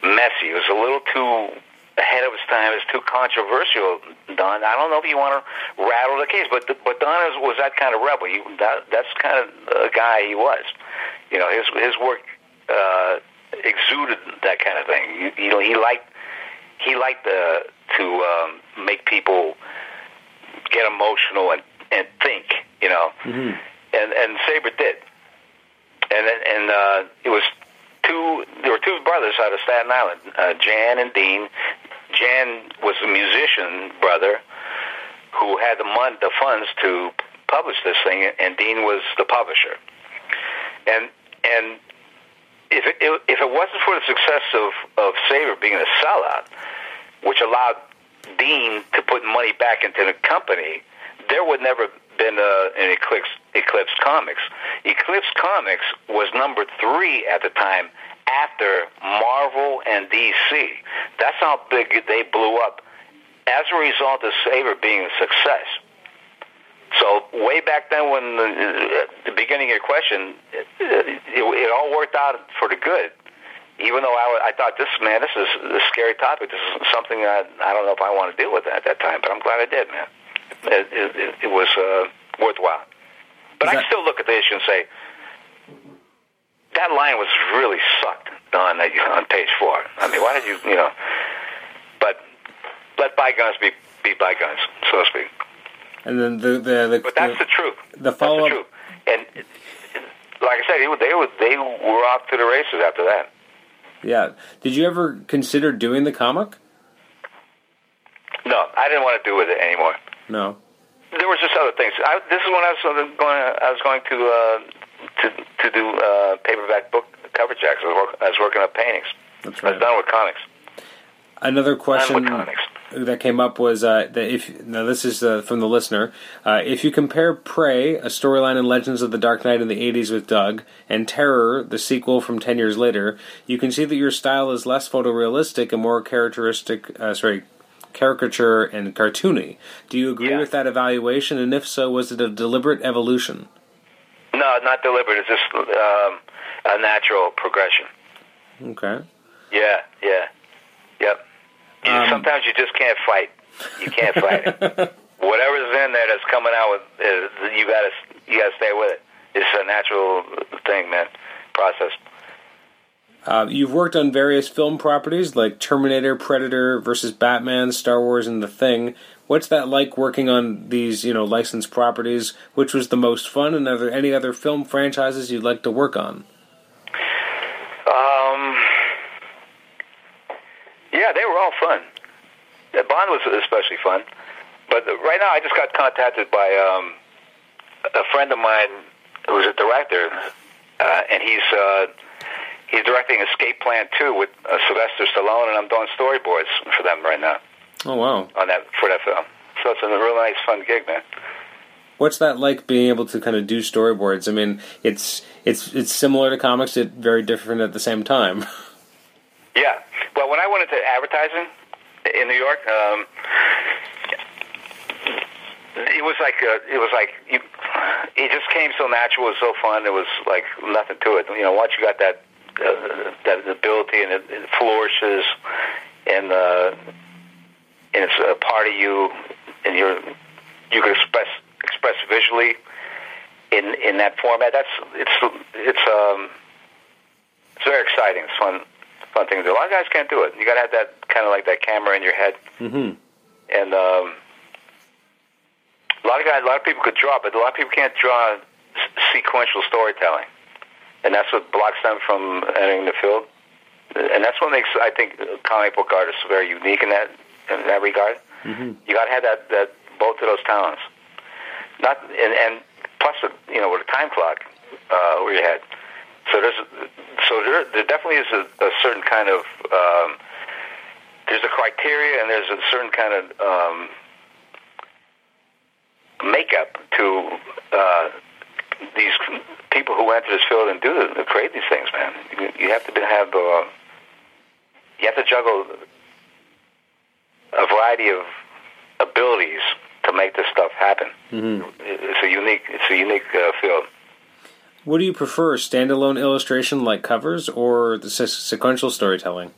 messy. It was a little too ahead of its time. It's too controversial, Don. I don't know if you want to rattle the case, but but Don was, was that kind of rebel. He, that, that's kind of a guy he was. You know, his his work uh, exuded that kind of thing. You, you know, he liked he liked uh, to um, make people get emotional and and think. You know, hmm and and Sabre did, and and uh, it was two. There were two brothers out of Staten Island, uh, Jan and Dean. Jan was a musician brother who had the mon- the funds to publish this thing, and Dean was the publisher. And and if it, if it wasn't for the success of of Sabre being a sellout, which allowed Dean to put money back into the company, there would never been uh, an Eclipse Eclipse Comics. Eclipse Comics was number three at the time after Marvel and DC. That's how big they blew up as a result of Sabre being a success. So way back then, when the, uh, the beginning of your question, it, it, it all worked out for the good. Even though I, I thought this man, this is a scary topic. This is something I, I don't know if I want to deal with at that time, but I'm glad I did, man. It, it, it, was uh, worthwhile. But Is I still look at the issue and say that line was really sucked on on page four. I mean, why did you, you know? But let bygones be be bygones, so to speak. And then the the the, But that's the, the truth. the follow up. And like I said, they were they were they were off to the races after that. Yeah. Did you ever consider doing the comic? No, I didn't want to do with it anymore. No. There was just other things. I, this is when I was going. I was going to uh, to to do uh, paperback book cover jacks. I was, work, I was working on paintings. That's right. I was done with comics. Another question that came up was uh, that if now this is uh, from the listener, uh, if you compare Prey, a storyline in Legends of the Dark Knight in the '80s with Doug, and Terror, the sequel from ten years later, you can see that your style is less photorealistic and more characteristic. Uh, sorry. Caricature and cartoony. Do you agree Yeah. with that evaluation? And if so, was it a deliberate evolution? No, not deliberate. It's just um, a natural progression. Okay. Yeah, yeah, yep. You- Um, Sometimes you just can't fight. You can't fight it. Whatever's in there that's coming out with, is, you gotta you gotta stay with it. It's a natural thing, man. Process. Uh, you've worked on various film properties like Terminator, Predator versus Batman, Star Wars, and The Thing. What's that like working on these, you know, licensed properties? Which was the most fun, and are there any other film franchises you'd like to work on? Um, yeah, they were all fun. The Bond was especially fun. But right now, I just got contacted by um, a friend of mine who's a director, uh, and he's uh, he's directing Escape Plan Two with uh, Sylvester Stallone, and I'm doing storyboards for them right now Oh wow! on that for that film. So it's a real nice, fun gig, man. What's that like being able to kind of do storyboards? I mean, it's it's it's similar to comics, yet very different at the same time. Yeah. Well, when I went into advertising in New York, um, it was like uh, it was like you, it just came so natural, it was so fun. It was like nothing to it. You know, once you got that uh, that ability, and it, it flourishes, and uh, and it's a part of you, and you're you can express express visually in in that format. That's it's it's um it's very exciting. It's fun fun thing to do. A lot of guys can't do it. You got to have that kind of like that camera in your head, Mm-hmm. and um, a lot of guys, a lot of people could draw, but a lot of people can't draw s- sequential storytelling, and that's what blocks them from entering the field. And that's what makes I think comic book artists very unique in that in that regard. Mm-hmm. You got to have that that both of those talents. Not and and plus the, you know with a time clock uh, over your head. So there's so there there definitely is a, a certain kind of um, there's a criteria and there's a certain kind of um, makeup to uh, these people who enter this field and do the, create these things, man. You, you have to have uh, you have to juggle a variety of abilities to make this stuff happen. Mm-hmm. It's a unique it's a unique uh, field. What do you prefer, standalone illustration like covers, or the se- sequential storytelling?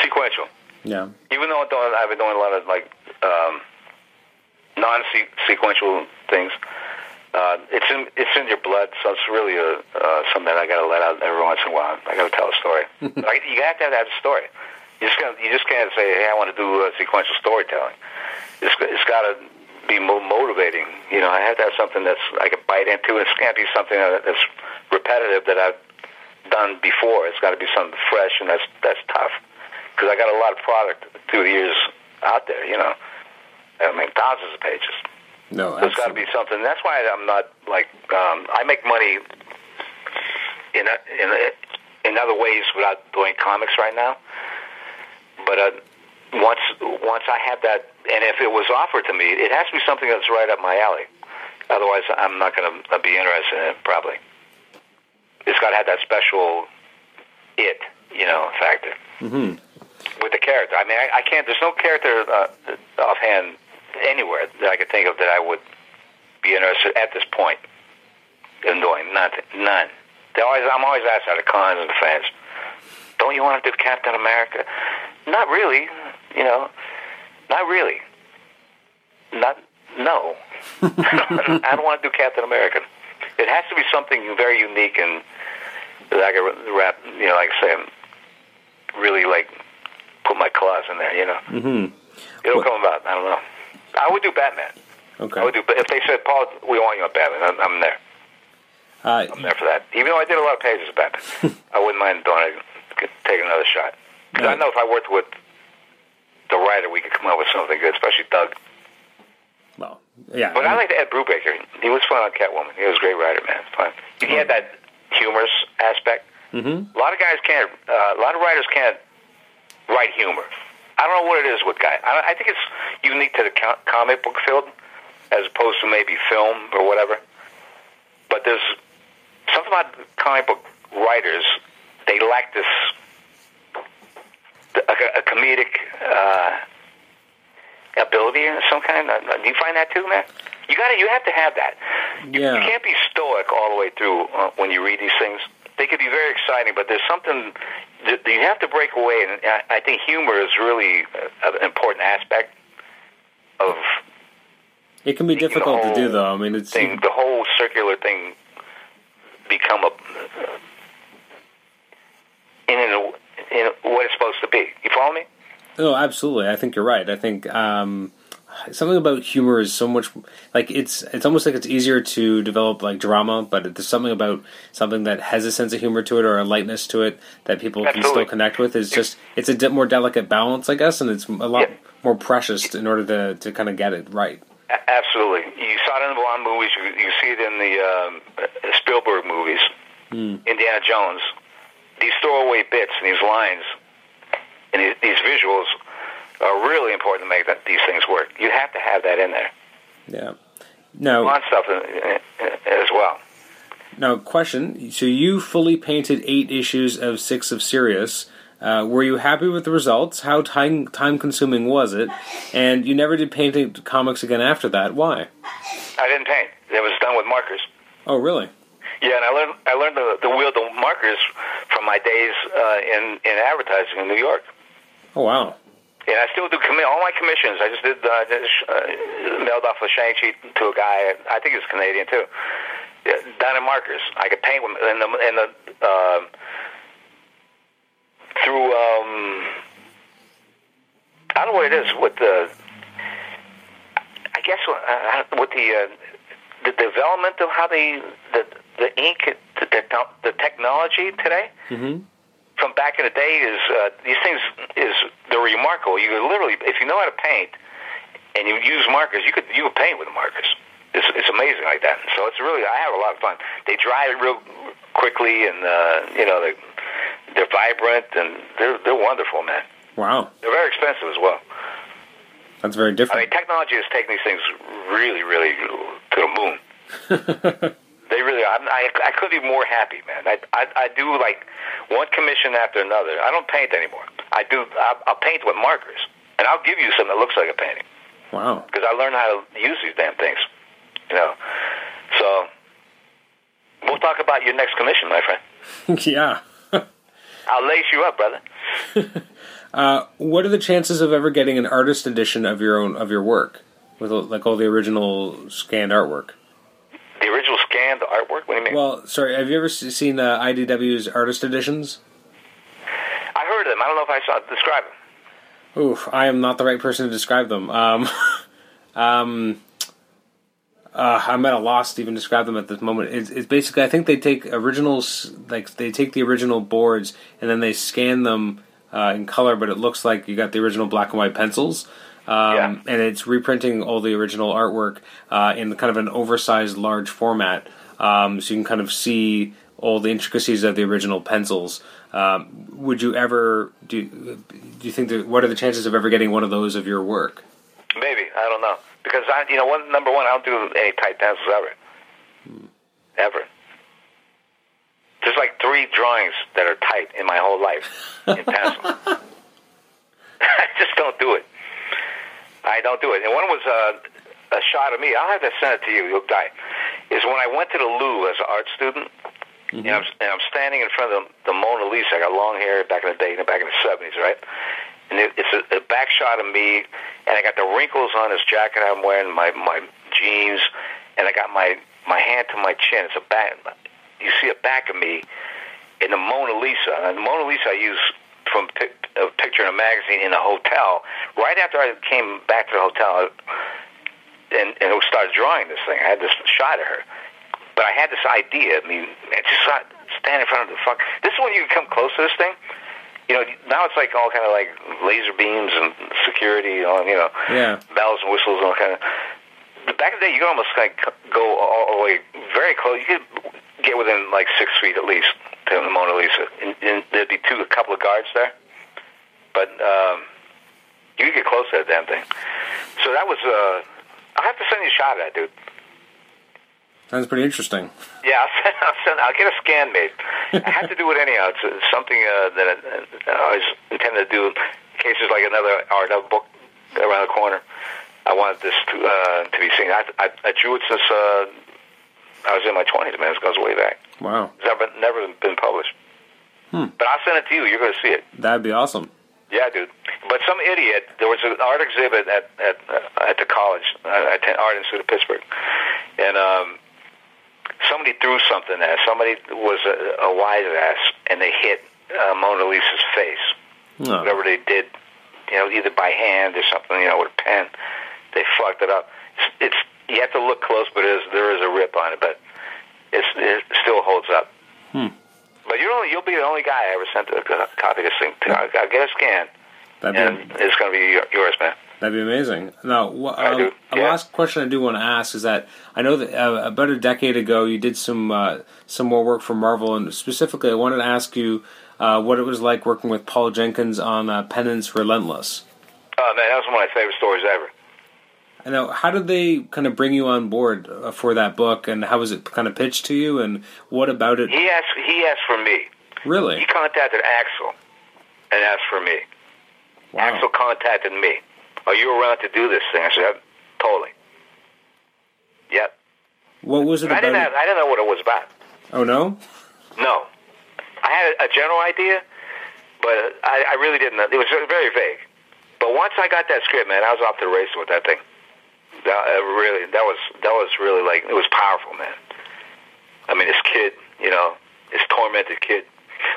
Sequential. Yeah. Even though I've been doing a lot of like um, non-sequential things, uh, it's in it's in your blood, so it's really a, uh, something that I got to let out every once in a while. I got to tell a story. like, you have to have that story. You just can't, you just can't say, "Hey, I want to do uh, sequential storytelling." It's it's got to be mo- motivating. You know, I have to have something that's I can bite into. And it can't be something that's repetitive that I've done before. It's got to be something fresh, and that's that's tough because I got a lot of product through the years out there. You know, I mean, thousands of pages. No, There's got to be something. That's why I'm not like um, I make money in a, in a, in other ways without doing comics right now. But uh, once once I have that, and if it was offered to me, it has to be something that's right up my alley. Otherwise, I'm not going to be interested in it. Probably, it's got to have that special it, you know, factor Mm-hmm. with the character. I mean, I, I can't. There's no character uh, offhand anywhere that I could think of that I would be interested at this point in doing. Nothing. None. They always. I'm always asked out of cons and fans. Don't you want to do Captain America? Not really. You know, not really. Not. No. I don't want to do Captain America. It has to be something very unique and that I can wrap. You know, like I say, really like put my claws in there. You know, Mm-hmm. it'll What- come about. I don't know. I would do Batman. Okay. I would do. If they said, "Paul, we want you on Batman," I'm, I'm there. Uh, I'm there for that. Even though I did a lot of pages of Batman, I wouldn't mind doing it. Could Take another shot. 'Cause I know if I worked with the writer, we could come up with something good, especially Doug. well, yeah. But I liked Ed Brubaker. He was fun on Catwoman. He was a great writer, man. Fun. He had that humorous aspect. Mm-hmm. A lot of guys can't. Uh, a lot of writers can't write humor. I don't know what it is with guys. I, I think it's unique to the comic book field, as opposed to maybe film or whatever. But there's something about comic book writers. They lack this a, a comedic uh, ability of some kind. Uh, Do you find that too, man? You got to. You have to have that. You, Yeah. you can't be stoic all the way through uh, when you read these things. They could be very exciting, but there's something that you have to break away. And I, think humor is really an important aspect of It can be difficult to do, though. I mean, it's thing, the whole circular thing become a in, a, in what it's supposed to be. You follow me? Oh, absolutely. I think you're right. I think um, something about humor is so much like it's it's almost like it's easier to develop like drama, but there's something about something that has a sense of humor to it or a lightness to it that people can still connect with. Is just it's a more delicate balance, I guess, and it's a lot Yeah. more precious in order to to kind of get it right. Absolutely. You saw it in the Bond movies. You, you see it in the um, Spielberg movies. Indiana Jones. These throwaway bits and these lines and these visuals are really important to make that, these things work. You have to have that in there. Yeah. No. Stuff in, in, as well. Now, question. So you fully painted eight issues of six of Sirius. Uh, were you happy with the results? How time time consuming was it? And you never did painting comics again after that. Why? I didn't paint. It was done with markers. Oh, really? Yeah, and I learned I learned the, the wheel the markers from my days uh, in in advertising in New York. Oh wow. And I still do all my commissions. I just did uh, just, uh, mailed off a shank sheet to a guy. I think he's Canadian too. Yeah, in markers, I could paint with and the and the uh, through um, I don't know what it is with the. I guess uh, with the uh, the development of how the the the ink the, the technology today Mm-hmm. From back in the day is uh, these things is they're remarkable. You could literally, if you know how to paint and you use markers, you could you could paint with markers. It's it's amazing like that. So it's really I have a lot of fun. They dry real quickly, and uh, you know they they're vibrant and they're they're wonderful, man. Wow. They're very expensive as well. That's very different. I mean, technology has taken these things really, really to the moon. They really, I'm, I, I couldn't be more happy, man. I, I, I do like one commission after another. I don't paint anymore. I do, I, I'll paint with markers, and I'll give you something that looks like a painting wow. because I learned how to use these damn things. You know, so we'll talk about your next commission, my friend. yeah. I'll lace you up, brother. Uh, what are the chances of ever getting an artist edition of your own of your work with like all the original scanned artwork? The original scanned artwork. What do you mean? Well, sorry, have you ever seen uh, IDW's artist editions? I heard of them. I don't know if I saw describe them. Oof, I am not the right person to describe them. Um, um, uh, I'm at a loss to even describe them at this moment. It's, it's basically, I think they take originals, like they take the original boards and then they scan them uh, in color, but it looks like you got the original black and white pencils. Um, Yeah. And it's reprinting all the original artwork uh, in kind of an oversized, large format, um, so you can kind of see all the intricacies of the original pencils. Um, would you ever do? Do you think that what are the chances of ever getting one of those of your work? Maybe I don't know because I, you know, one number one, I don't do any tight pencils ever, ever. There's like three drawings that are tight in my whole life in pencil. I just don't do it. I don't do it. And one was uh, a shot of me. I'll have to send it to you. You'll die. Is when I went to the Louvre as an art student, and, I'm, and I'm standing in front of the, the Mona Lisa. I got long hair back in the day, back in the '70s, right? and it, it's a, a back shot of me, and I got the wrinkles on this jacket I'm wearing, my my jeans, and I got my my hand to my chin. It's a back. You see a back of me in the Mona Lisa, and the Mona Lisa I use from pic, a picture in a magazine in a hotel. Right after I came back to the hotel, and and started drawing this thing, I had this shot of her. But I had this idea. I mean, just stand in front of the fuck. This is when you come close to this thing you know, now it's like all kind of like laser beams and security, on you know, Yeah. bells and whistles and all kind of. But back in the day, you could almost like go all the way very close. You could get within like six feet at least to the Mona Lisa, and, and there'd be two, a couple of guards there. But um, you could get close to that damn thing. So that was. Uh, I'll have to send you a shot of that, dude. Sounds pretty interesting. Yeah, I'll, send, I'll, send, I'll get a scan made. I have to do it anyhow. It's, it's something uh, that I, I was intended to do in case there's like another or another book around the corner. I wanted this to uh, to be seen. I, I, I drew it since uh, I was in my twenties, man. It goes way back. Wow, It's never never been published. Hmm. But I'll send it to you. You're going to see it. that'd be awesome. Yeah, dude. But some idiot. There was an art exhibit at at uh, at the college, uh, at Art Institute of Pittsburgh, and um, somebody threw something at. Somebody was a, a wise ass, and they hit uh, Mona Lisa's face. Oh. Whatever they did, you know, either by hand or something, you know, with a pen, they fucked it up. It's, it's you have to look close, but it is, there is a rip on it, but it's, it still holds up. Hmm. But you're only, you'll be the only guy I ever sent a copy of this thing to. I'll, get a scan, That'd and be it's going to be yours, man. that'd be amazing. Now, wh- uh, a yeah. last question I do want to ask is that I know that uh, about a decade ago you did some uh, some more work for Marvel, and specifically I wanted to ask you uh, what it was like working with Paul Jenkins on uh, Penance Relentless. Oh man, that was one of my favorite stories ever. I know. How did they kind of bring you on board uh, for that book, and how was it kind of pitched to you, and what about it He asked, he asked for me. really? He contacted Axel and asked for me. Wow. Axel contacted me. Are you around to do this thing? I said, totally. Yep. What was it I about? didn't have, I didn't know what it was about. Oh no. No, I had a general idea, but I, I really didn't. know. It was very vague. But once I got that script, man, I was off to the races with that thing. That uh, really, that was that was really like it was powerful, man. I mean, this kid, you know, this tormented kid.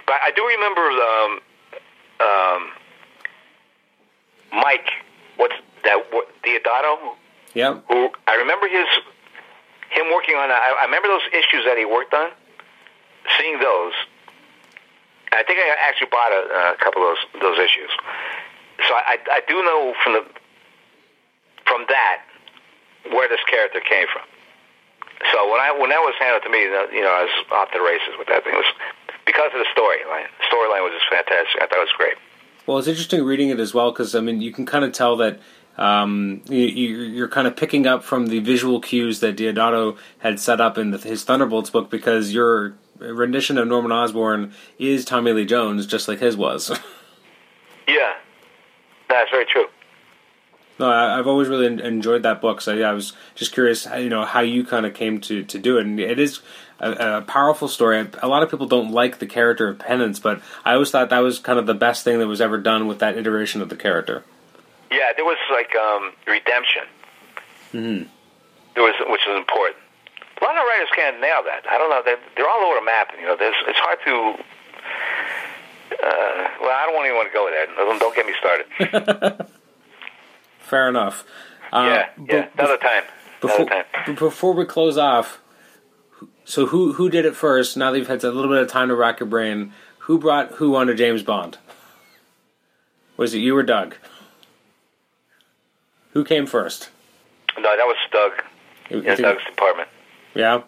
But I do remember um, um, Mike. What's that? What, Deodato? Yep. Who I remember his him working on. I, I remember those issues that he worked on. Seeing those, I think I actually bought a, a couple of those those issues. So I, I do know from the from that where this character came from. So when I when that was handed to me, you know, I was off the races with that thing. It was because of the storyline. The storyline was just fantastic. I thought it was great. Well, it's interesting reading it as well because I mean, you can kind of tell that um, you, are kind of picking up from the visual cues that Deodato had set up in the, his Thunderbolts book because your rendition of Norman Osborn is Tommy Lee Jones, just like his was. yeah, that's very true. No, I, have always really enjoyed that book. So yeah, I was just curious, you know, how you kind of came to, to do it. And it is a, a, powerful story. A lot of people don't like the character of Penance, but I always thought that was kind of the best thing that was ever done with that iteration of the character. Yeah, there was like um, redemption. Mm-hmm. There was, which was important. A lot of writers can't nail that. I don't know. They're, they're all over the map. You know, there's, it's hard to. Uh, well, I don't even want to go with that. Don't, don't get me started. Fair enough. Uh, yeah, yeah. Another time. Before, Another time. Before we close off, so who who did it first? Now that you've had a little bit of time to rack your brain, who brought who onto James Bond? Was it you or Doug? Who came first? No, that was Doug. You, in Doug's department. Yeah.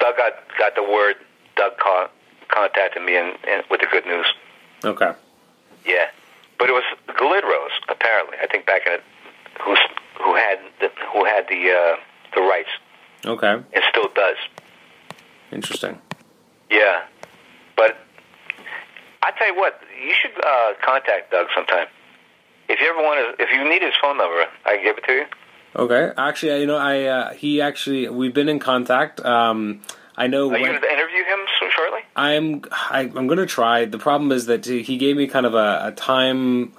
Doug got got the word. Doug call, contacted me and, and with the good news. Okay. Yeah, but it was Glidrose apparently. I think back in it, who who had the, who had the uh, the rights. Okay. And still does. Interesting. Yeah, but I tell you what, you should uh, contact Doug sometime. If you ever want to, if you need his phone number, I can give it to you. Okay. Actually, you know, I uh, he actually we've been in contact. Um, I know. Are you going to interview him shortly? I'm I, am i am going to try. The problem is that he gave me kind of a, a time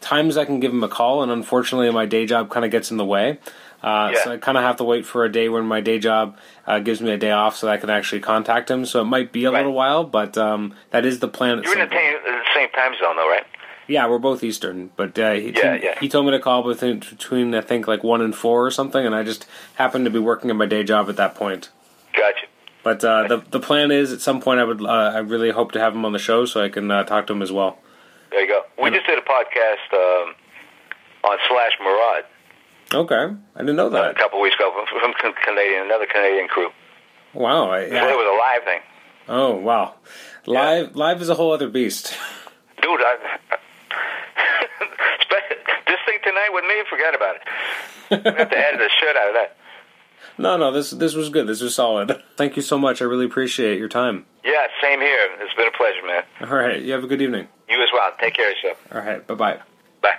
times I can give him a call, and unfortunately, my day job kind of gets in the way. Uh, yeah. So I kind of have to wait for a day when my day job uh, gives me a day off, so that I can actually contact him. So it might be a right. little while, but um, that is the plan. You're in the, t- the, same time zone, though, right? Yeah, we're both Eastern, but uh, he, yeah, yeah. he told me to call between, between I think like one and four or something, and I just happened to be working in my day job at that point. Gotcha. But uh, the the plan is at some point I would uh, I really hope to have him on the show so I can uh, talk to him as well. There you go. We just did a podcast um, on Slash Maraud. Okay, I didn't know that. a couple weeks ago from, from Canadian, another Canadian crew. Wow, I, I, it was a live thing. Oh wow, live yeah. live is a whole other beast. Dude, I, this thing tonight with me, forget about it. I have to edit the shit out of that. No, no, this this was good. This was solid. Thank you so much. I really appreciate your time. Yeah, same here. It's been a pleasure, man. All right, you have a good evening. You as well. Take care of yourself. All right. Bye-bye. Bye.